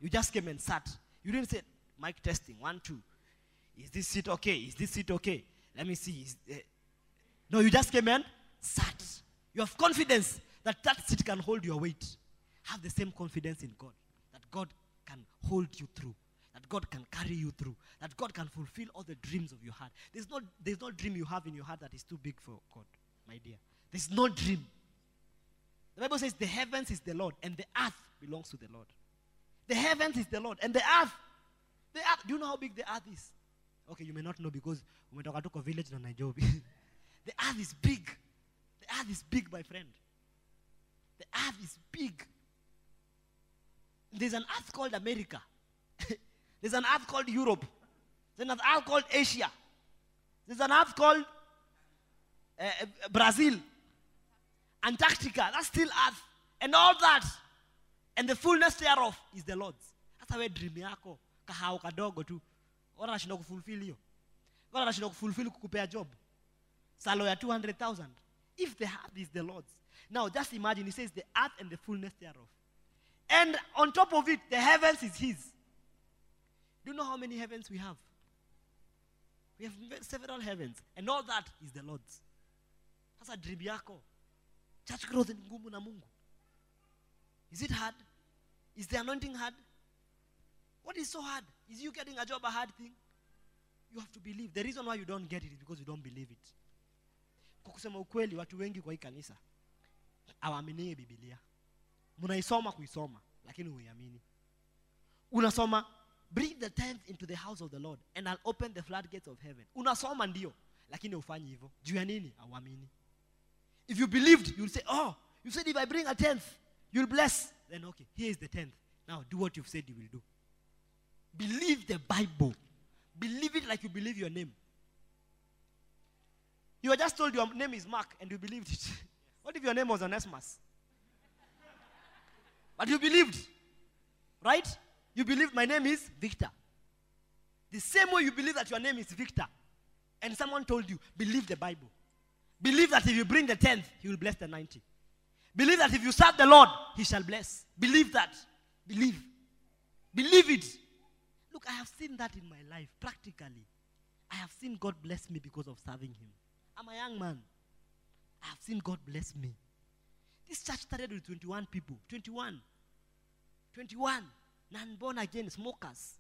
You just came and sat. You didn't say, mic testing, one, two. Is this seat okay? Is this seat okay? Let me see. Is, eh." No, you just came and sat. You have confidence that that seat can hold your weight. Have the same confidence in God. That God can hold you through. That God can carry you through. That God can fulfill all the dreams of your heart. There's no, there's no dream you have in your heart that is too big for God, my dear. There's no dream. The Bible says the heavens is the Lord and the earth belongs to the Lord. The heavens is the Lord and the earth. The earth. Do you know how big the earth is? Okay, you may not know because umetoka tu kwa village na Nairobi. [laughs] the earth is big. The earth is big, my friend. The earth is big. There's an earth called America. [laughs] There's an earth called Europe. There's an earth called Asia. There's an earth called uh, uh, Brazil. Antarctica. That's still earth. And all that. And the fullness thereof is the Lord's. Hata we dream yako kahao kadogo tu. Wala anashinda kufulfill hiyo. Wala anashinda kufulfill kukupea job. Salo ya 200,000. If the earth is the Lord's. Now just imagine he says the earth and the fullness thereof. And on top of it, the heavens is his. Do you know how many heavens we have? We have several heavens. And all that is the Lord's. Sasa dream yako. Church growth ni ngumu na Mungu. Is it hard? Is the anointing hard? What is so hard? Is you getting a job a hard thing? You have to believe. The reason why you don't get it is because you don't believe it. Kwa kusema ukweli, watu wengi kwa hii kanisa hawaaminie Biblia. Mnaisoma kuisoma, lakini huiamini. Unasoma, bring the tenth into the house of the Lord and I'll open the floodgates of heaven. Unasoma ndio, lakini hufanyi hivyo. Juu ya nini? Hauamini. If you believed, you'll say, oh, you said if I bring a tenth, you'll bless. Then okay, here is the tenth. Now do what you've said you will do. Believe the Bible. Believe it like you believe your name. You were just told your name is Mark and you believed it. [laughs] What if your name was Onesimus? But you believed. Right? You believed my name is Victor. The same way you believe that your name is Victor. And someone told you, believe the Bible. Believe that if you bring the tenth, he will bless the 90. Believe that if you serve the Lord, he shall bless. Believe that. Believe. Believe it. Look, I have seen that in my life, practically. I have seen God bless me because of serving him. I'm a young man. I have seen God bless me. This church started with 21 people. 21. 21. Non born again smokers.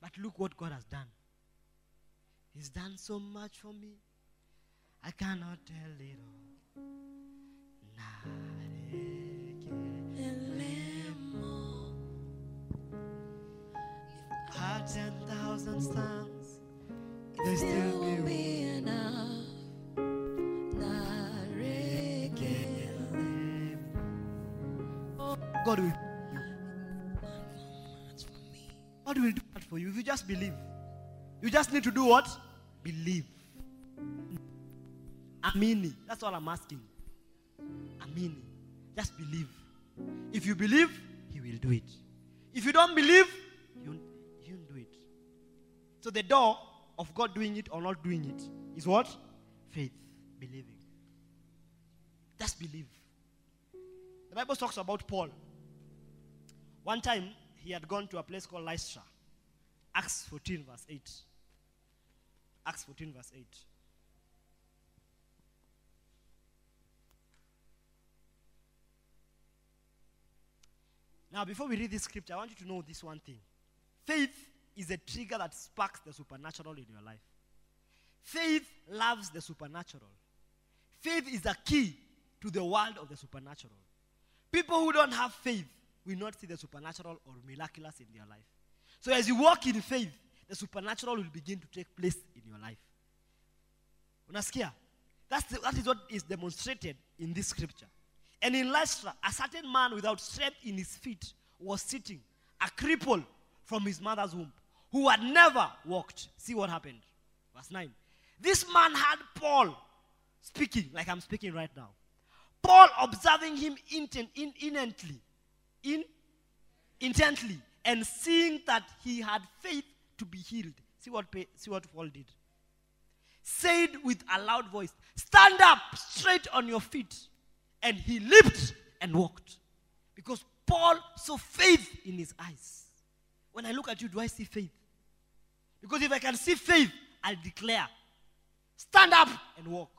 But look what God has done. He's done so much for me. I cannot tell it all. Had ten thousand stars, there still Still be won't be enough. Nareke. God will. God will do that for you if you just believe. You just need to do what? Believe. Amini. That's all I'm asking. Amini. Just believe. If you believe, He will do it. If you don't believe, He won't, he won't do it. So the door of God doing it or not doing it is what? Faith. Believing. Just believe. The Bible talks about Paul. One time, he had gone to a place called Lystra. Acts 14, verse 8. Acts 14, verse 8. Now, before we read this scripture, I want you to know this one thing. Faith is a trigger that sparks the supernatural in your life. Faith loves the supernatural. Faith is a key to the world of the supernatural. People who don't have faith will not see the supernatural or miraculous in their life. So as you walk in faith, the supernatural will begin to take place in your life. Unasikia? That's the, that is what is demonstrated in this scripture. And in Lystra, a certain man without strength in his feet was sitting, a cripple from his mother's womb, who had never walked. See what happened. Verse 9. This man had Paul speaking, like I'm speaking right now. Paul observing him intent, in, intently, in, intently, and seeing that he had faith to be healed. See what, see what Paul did. Said with a loud voice, Stand up straight on your feet. And he leaped and walked. Because Paul saw faith in his eyes. When I look at you, do I see faith? Because if I can see faith, I'll declare, Stand up and walk.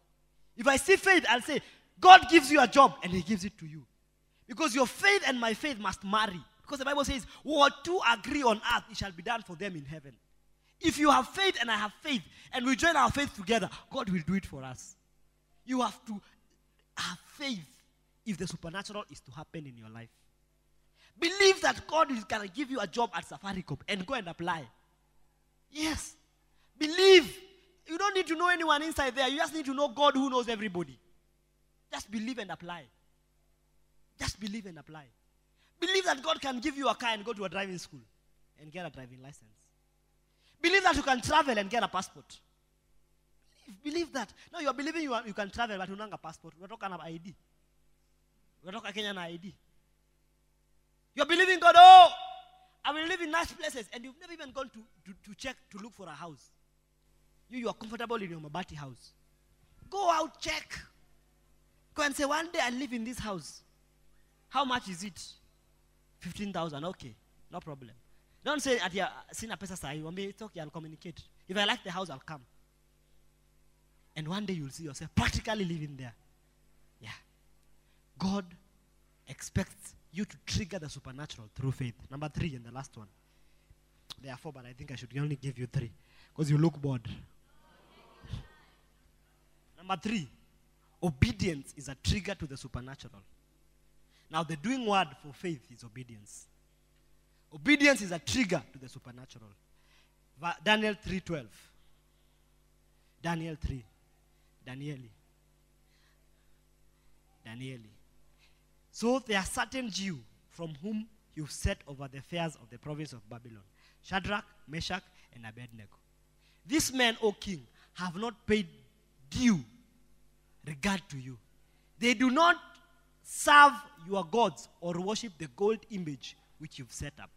If I see faith, I'll say, God gives you a job and he gives it to you. Because your faith and my faith must marry. Because the Bible says, what two agree on earth, it shall be done for them in heaven. If you have faith and I have faith, and we join our faith together, God will do it for us. You have to have faith if the supernatural is to happen in your life. Believe that God is going to give you a job at Safaricom and go and apply. Yes. Believe. You don't need to know anyone inside there. You just need to know God who knows everybody. Just believe and apply. Just believe and apply. Believe that God can give you a car and go to a driving school and get a driving license. Believe that you can travel and get a passport. Believe, believe that. No, you're believing you, are, you can travel, but a passport. We are talking about ID. Unatoka Kenya na ID. You're believing God, oh, I will live in nice places, and you've never even gone to, to, to check to look for a house. You, you are comfortable in your Mabati house. Go out, check. Go and say, one day I live in this house. How much is it? 15,000. Okay, no problem. Don't say, at your sina pesa sahi. Wambie, It's okay, I'll communicate. If I like the house, I'll come. And one day you'll see yourself practically living there. God expects you to trigger the supernatural through faith. Number three, and the last one. There are four, but I think I should only give you three because you look bored. Number three, obedience is a trigger to the supernatural. Now, the doing word for faith is obedience. Obedience is a trigger to the supernatural. Daniel 3:12. Daniel 3. Danieli. Danieli. So there are certain Jew from whom you set over the affairs of the province of Babylon Shadrach, Meshach, and Abednego. These men, O king, have not paid due regard to you. They do not serve your gods or worship the gold image which you've set up.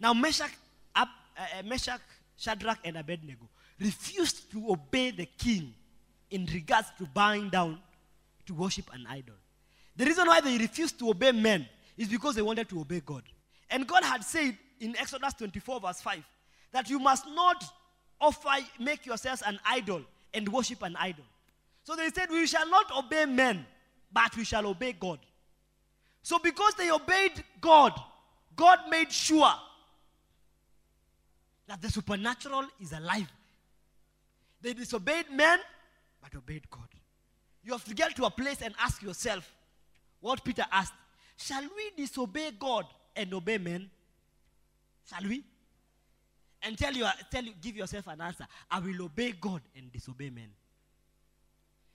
Now, Meshach, Ab, uh, uh, Meshach, Shadrach, and Abednego refused to obey the king in regards to bowing down to worship an idol. The reason why they refused to obey men is because they wanted to obey God. And God had said in Exodus 24, verse 5, that you must not offer, make yourselves an idol and worship an idol. So they said, We shall not obey men, but we shall obey God. So because they obeyed God, God made sure that the supernatural is alive. They disobeyed men, but obeyed God. You have to get to a place and ask yourself, what Peter asked Shall we disobey God and obey men? Shall we? And tell you, tell you, give yourself an answer. I will obey God and disobey men.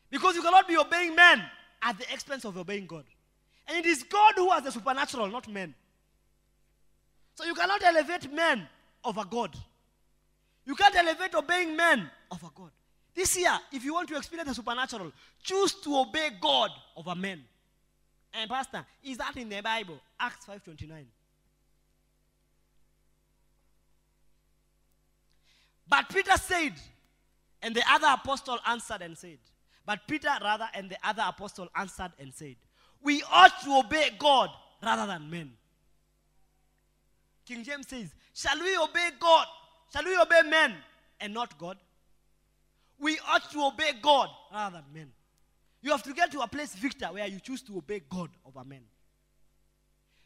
Because you cannot be obeying men at the expense of obeying God. And it is God who has the supernatural, not men. So you cannot elevate men over God. You can't elevate obeying men over God. This year, if you want to experience the supernatural, choose to obey God over men. And Pastor, is that in the Bible? Acts 5:29. But Peter said, and the other apostle answered and said, but Peter rather and the other apostle answered and said, We ought to obey God rather than men. King James says, Shall we obey God? Shall we obey men and not God? We ought to obey God rather than men. You have to get to a place, Victor, where you choose to obey God over men.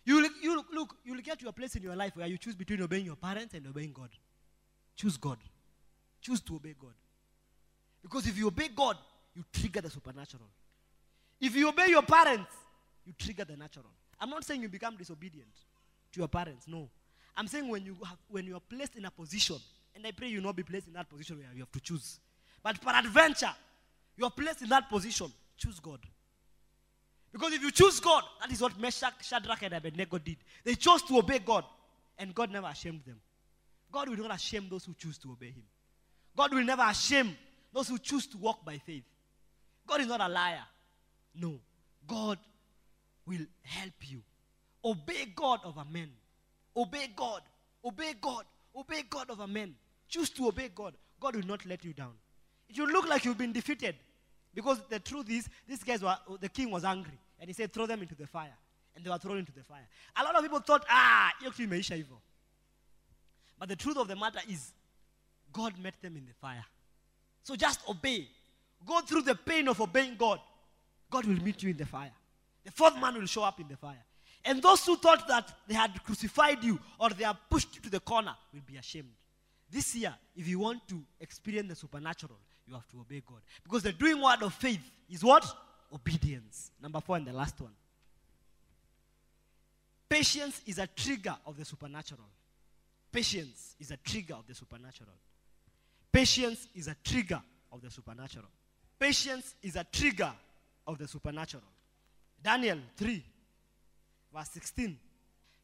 You you look, look, you will get to a place in your life where you choose between obeying your parents and obeying God. Choose God. Choose to obey God. Because if you obey God, you trigger the supernatural. If you obey your parents, you trigger the natural. I'm not saying you become disobedient to your parents. No. I'm saying when you have, when you are placed in a position, and I pray you not be placed in that position where you have to choose. But peradventure, you are placed in that position, choose God. Because if you choose God, that is what Meshach, Shadrach, and Abednego did. They chose to obey God, and God never ashamed them. God will not shame those who choose to obey Him. God will never shame those who choose to walk by faith. God is not a liar. No. God will help you. Obey God over men. Obey God. Obey God. Obey God over men. Choose to obey God. God will not let you down. It will look like you've been defeated. Because the truth is, these guys were, the king was angry. And he said, throw them into the fire. And they were thrown into the fire. A lot of people thought, ah, imeisha hivyo. But the truth of the matter is, God met them in the fire. So just obey. Go through the pain of obeying God. God will meet you in the fire. The fourth man will show up in the fire. And those who thought that they had crucified you or they have pushed you to the corner will be ashamed. This year, if you want to experience the supernatural, you have to obey God. Because the doing word of faith is what? Obedience. Number four and the last one. Patience is a trigger of the supernatural. Patience is a trigger of the supernatural. Patience is a trigger of the supernatural. Patience is a trigger of the supernatural. Daniel 3, verse 16.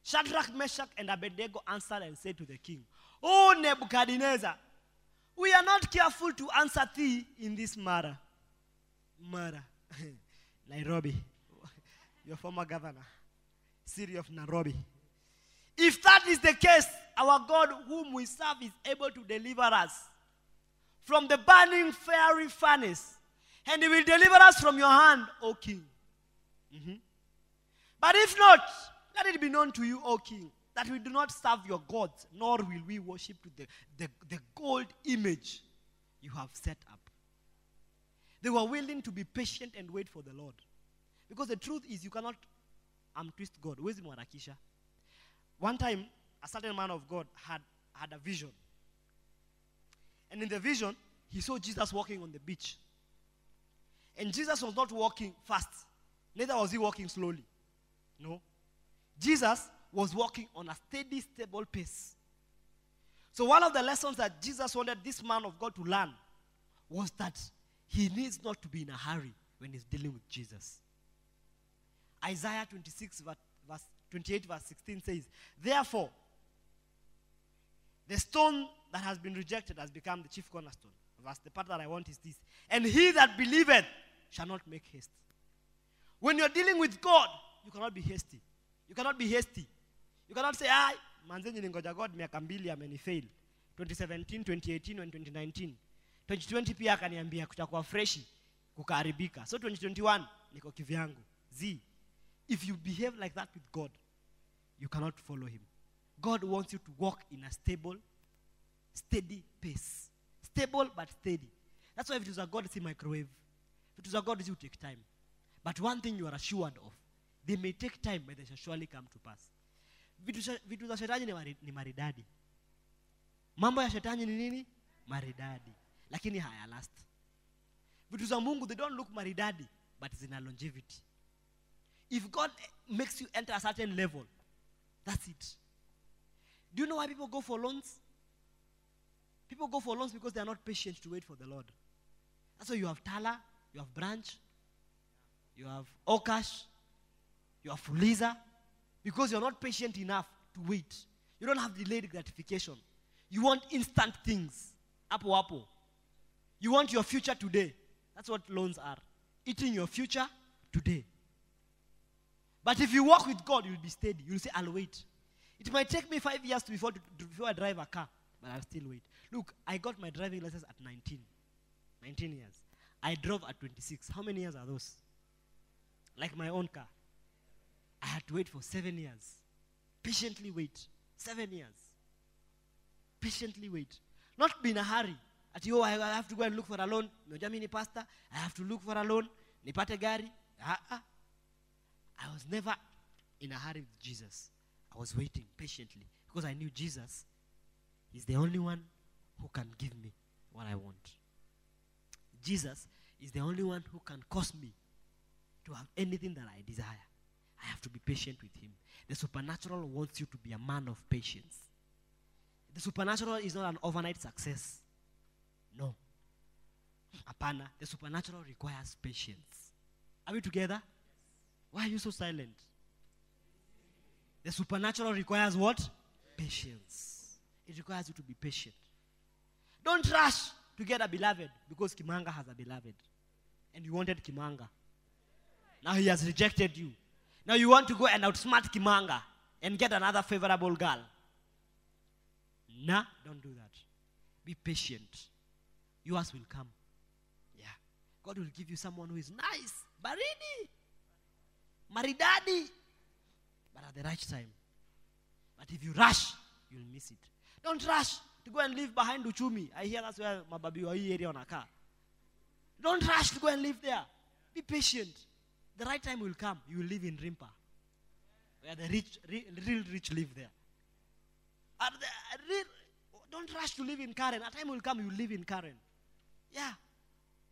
Shadrach, Meshach, and Abednego answered and said to the king, O Nebuchadnezzar, we are not careful to answer thee in this matter. Matter. [laughs] Nairobi, your former governor, city of Nairobi. If that is the case, our God, whom we serve, is able to deliver us from the burning fiery furnace, and he will deliver us from your hand, O king. Mhm. But if not, let it be known to you, O king, that we do not serve your gods, nor will we worship the, the, the gold image you have set up. They were willing to be patient and wait for the Lord. Because the truth is, you cannot um, twist God. Huwezi mwarakisha. One time, a certain man of God had, had a vision. And in the vision, he saw Jesus walking on the beach. And Jesus was not walking fast, neither was he walking slowly. No. Jesus was walking on a steady, stable pace. So, one of the lessons that Jesus wanted this man of God to learn was that he needs not to be in a hurry when he's dealing with Jesus. Isaiah 26, verse 28, verse 16 says, Therefore, the stone that has been rejected has become the chief cornerstone. Verse, the part that I want is this. And he that believeth shall not make haste. When you're dealing with God, you cannot be hasty. You cannot be hasty. You cannot say, ai, manze nilingoja God miaka mbili amenifail. 2017, 2018 and 2019. 2020 pia akaniambia kutakuwa freshi kukaharibika. So 2021 niko kivyangu. Z, if you behave like that with God, you cannot follow him. God wants you to walk in a stable, steady pace. Stable but steady. That's why vitu za God si microwave. Vitu za God you take time. But one thing you are assured of, they may take time, but they shall surely come to pass. Vitu, vitu za shetani ni, mari, ni maridadi. Mambo ya shetani ni nini? Maridadi. Lakini haya last. Vitu za Mungu, they don't look maridadi, but zina longevity. If God makes you enter a certain level, that's it. Do you know why people go for loans? People go for loans because they are not patient to wait for the Lord. That's why you have Tala, you have Branch, you have Okash, you have Fuliza, because you're not patient enough to wait. You don't have delayed gratification. You want instant things. Apo apo. You want your future today. That's what loans are. Eating your future today. But if you walk with God, you'll be steady. You'll say, I'll wait. It might take me five years before, before I drive a car, but I'll still wait. Look, I got my driving license at 19. 19 years. I drove at 26. How many years are those? Like my own car. I had to wait for seven years. Patiently wait. Seven years. Patiently wait. Not be in a hurry. At oh, I have to go and look for a loan. Unajua mimi ni pastor. I have to look for a loan. Nipate gari. Ah, ah. I was never in a hurry with Jesus. I was waiting patiently because I knew Jesus is the only one who can give me what I want. Jesus is the only one who can cause me to have anything that I desire. I have to be patient with him. The supernatural wants you to be a man of patience. The supernatural is not an overnight success. No. Apana. The supernatural requires patience. Are we together? Why are you so silent? The supernatural requires what? Patience. It requires you to be patient. Don't rush to get a beloved because Kimanga has a beloved. And you wanted Kimanga. Now he has rejected you. Now you want to go and outsmart Kimanga and get another favorable girl. Nah, don't do that. Be patient. Yours will come. Yeah. God will give you someone who is nice, baridi, maridadi, but at the right time. But if you rush, you'll miss it. Don't rush to go and live behind Uchumi. I hear that's where Mababi wa hii area wanakaa. Don't rush to go and live there. Be patient. The right time will come. You will live in Rimpa. Where the rich, real rich live there. Uh, real, don't rush to live in Karen. A time will come, you will live in Karen. Yeah.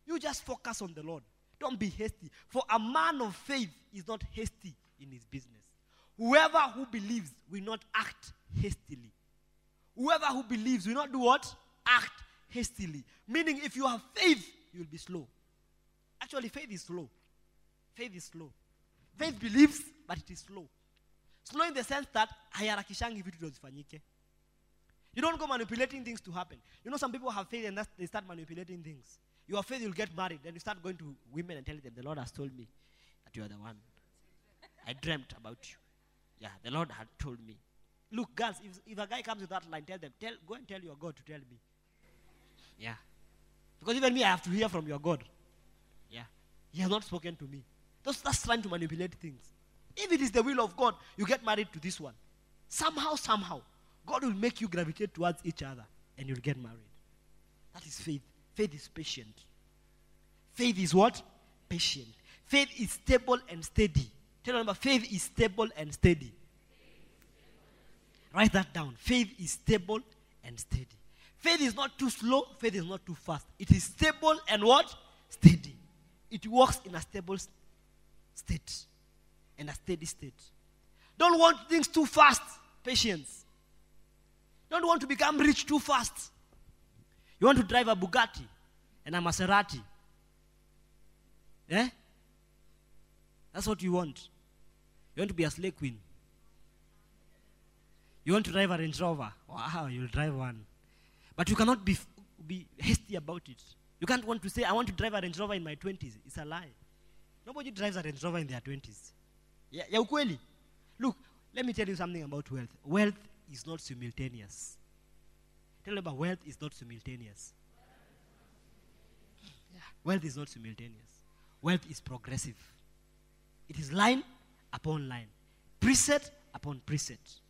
You just focus on the Lord. Don't be hasty. For a man of faith is not hasty in his business. Whoever who believes will not act hastily. Whoever who believes will not do what? Act hastily. Meaning, if you have faith, you'll be slow. Actually, faith is slow. Faith is slow. Faith believes, but it is slow. Slow in the sense that hayarakishangi vitu zifanyike. You don't go manipulating things to happen. You know, some people have faith and they start manipulating things. You have faith, you'll get married. Then you start going to women and telling them, The Lord has told me that you are the one. I dreamt about you. Yeah, the Lord had told me. Look, girls, if, if a guy comes with that line, tell them, tell, go and tell your God to tell me. Yeah. Because even me, I have to hear from your God. Yeah. He has not spoken to me. That's, that's trying to manipulate things. If it is the will of God, you get married to this one. Somehow, somehow, God will make you gravitate towards each other and you'll get married. That is faith. Faith is patient. Faith is what? Patient. Faith is stable and steady. Tell neighbor, faith is stable and steady. Write that down. Faith is stable and steady. Faith is not too slow, faith is not too fast. It is stable and what? Steady. It works in a stable s- state and a steady state. Don't want things too fast. Patience. Don't want to become rich too fast. You want to drive a Bugatti and a Maserati. Eh? That's what you want. You want to be a slay queen. You want to drive a Range Rover. Wow, you'll drive one. But you cannot be, be hasty about it. You can't want to say, I want to drive a Range Rover in my 20s. It's a lie. Nobody drives a Range Rover in their 20s. Yeah, ya ukweli. Look, let me tell you something about wealth. Wealth is not simultaneous. Tell me about wealth is not simultaneous. Yeah, wealth is not simultaneous. Wealth is progressive. It is line upon line, precept upon precept.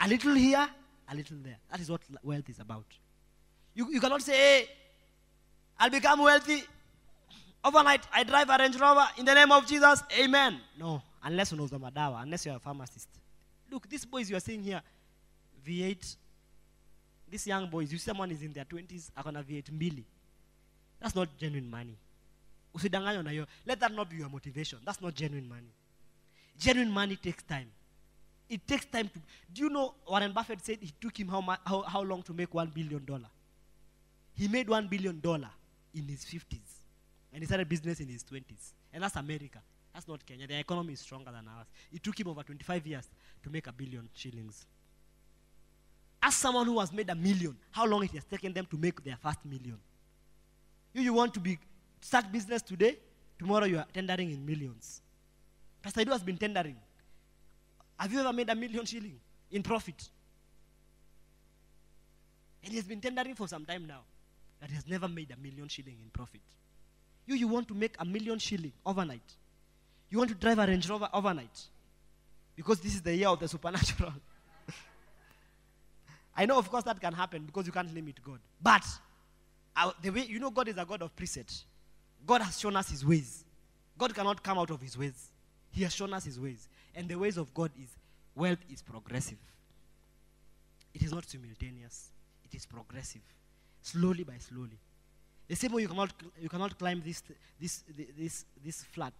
A little here, a little there. That is what wealth is about. You, you cannot say, hey, I'll become wealthy overnight. I drive a Range Rover in the name of Jesus. Amen. No, unless you know the madawa, unless you're a pharmacist. Look, these boys you are seeing here, V8, these young boys, you see someone is in their 20s, akona V8 mbili. That's not genuine money. Let that not be your motivation. That's not genuine money. Genuine money takes time. It takes time to. Do you know Warren Buffett said it took him how, mu- how, how long to make one billion dollar? He made one billion dollar in his 50s. And he started business in his 20s. And that's America. That's not Kenya. Their economy is stronger than ours. It took him over 25 years to make a billion shillings. Ask someone who has made a million, how long it has taken them to make their first million? You, you want to be start business today, tomorrow you are tendering in millions. Pastor Edu has been tendering. Have you ever made a million shilling in profit? And he has been tendering for some time now, but he has never made a million shilling in profit. You, you want to make a million shilling overnight. You want to drive a Range Rover overnight. Because this is the year of the supernatural. [laughs] I know, of course, that can happen because you can't limit God. But uh, the way you know, God is a God of precept. God has shown us His ways. God cannot come out of His ways. He has shown us His ways, and the ways of God is wealth is progressive. It is not simultaneous. It is progressive, slowly by slowly. The same way you cannot you cannot climb this this this this flat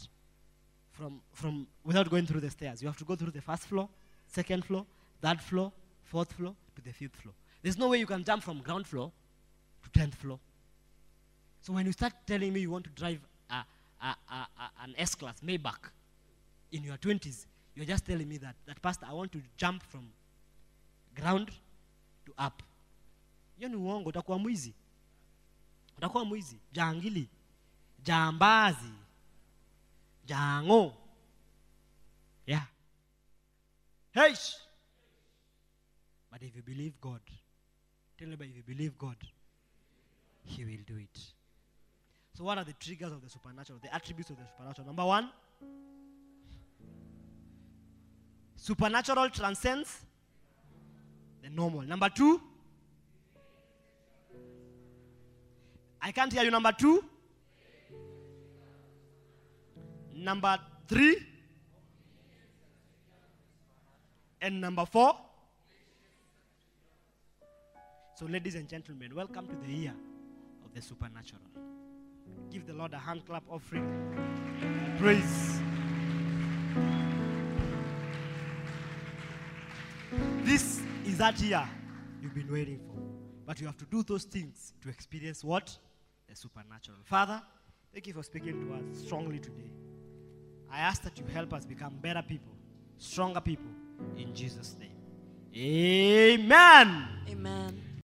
from from without going through the stairs. You have to go through the first floor, second floor, third floor, fourth floor to the fifth floor. There's no way you can jump from ground floor to tenth floor. So when you start telling me you want to drive a, a, a, an S-class Maybach in your 20s, you're just telling me that, that pastor, I want to jump from ground to up. Hiyo ni uongo, utakuwa. Utakuwa mwizi, jangili, jambazi, jango. Yeah. Hey! But if you believe God, tell me if you believe God, He will do it. So, what are the triggers of the supernatural, the attributes of the supernatural? Number one, supernatural transcends the normal. Number two, I can't hear you. Number two, number three, and number four. So, ladies and gentlemen, welcome to the year of the supernatural. Give the Lord a hand clap offering. Praise. This is that year you've been waiting for. But you have to do those things to experience what? The supernatural. Father, thank you for speaking to us strongly today. I ask that you help us become better people, stronger people, in Jesus' name. Amen. Amen.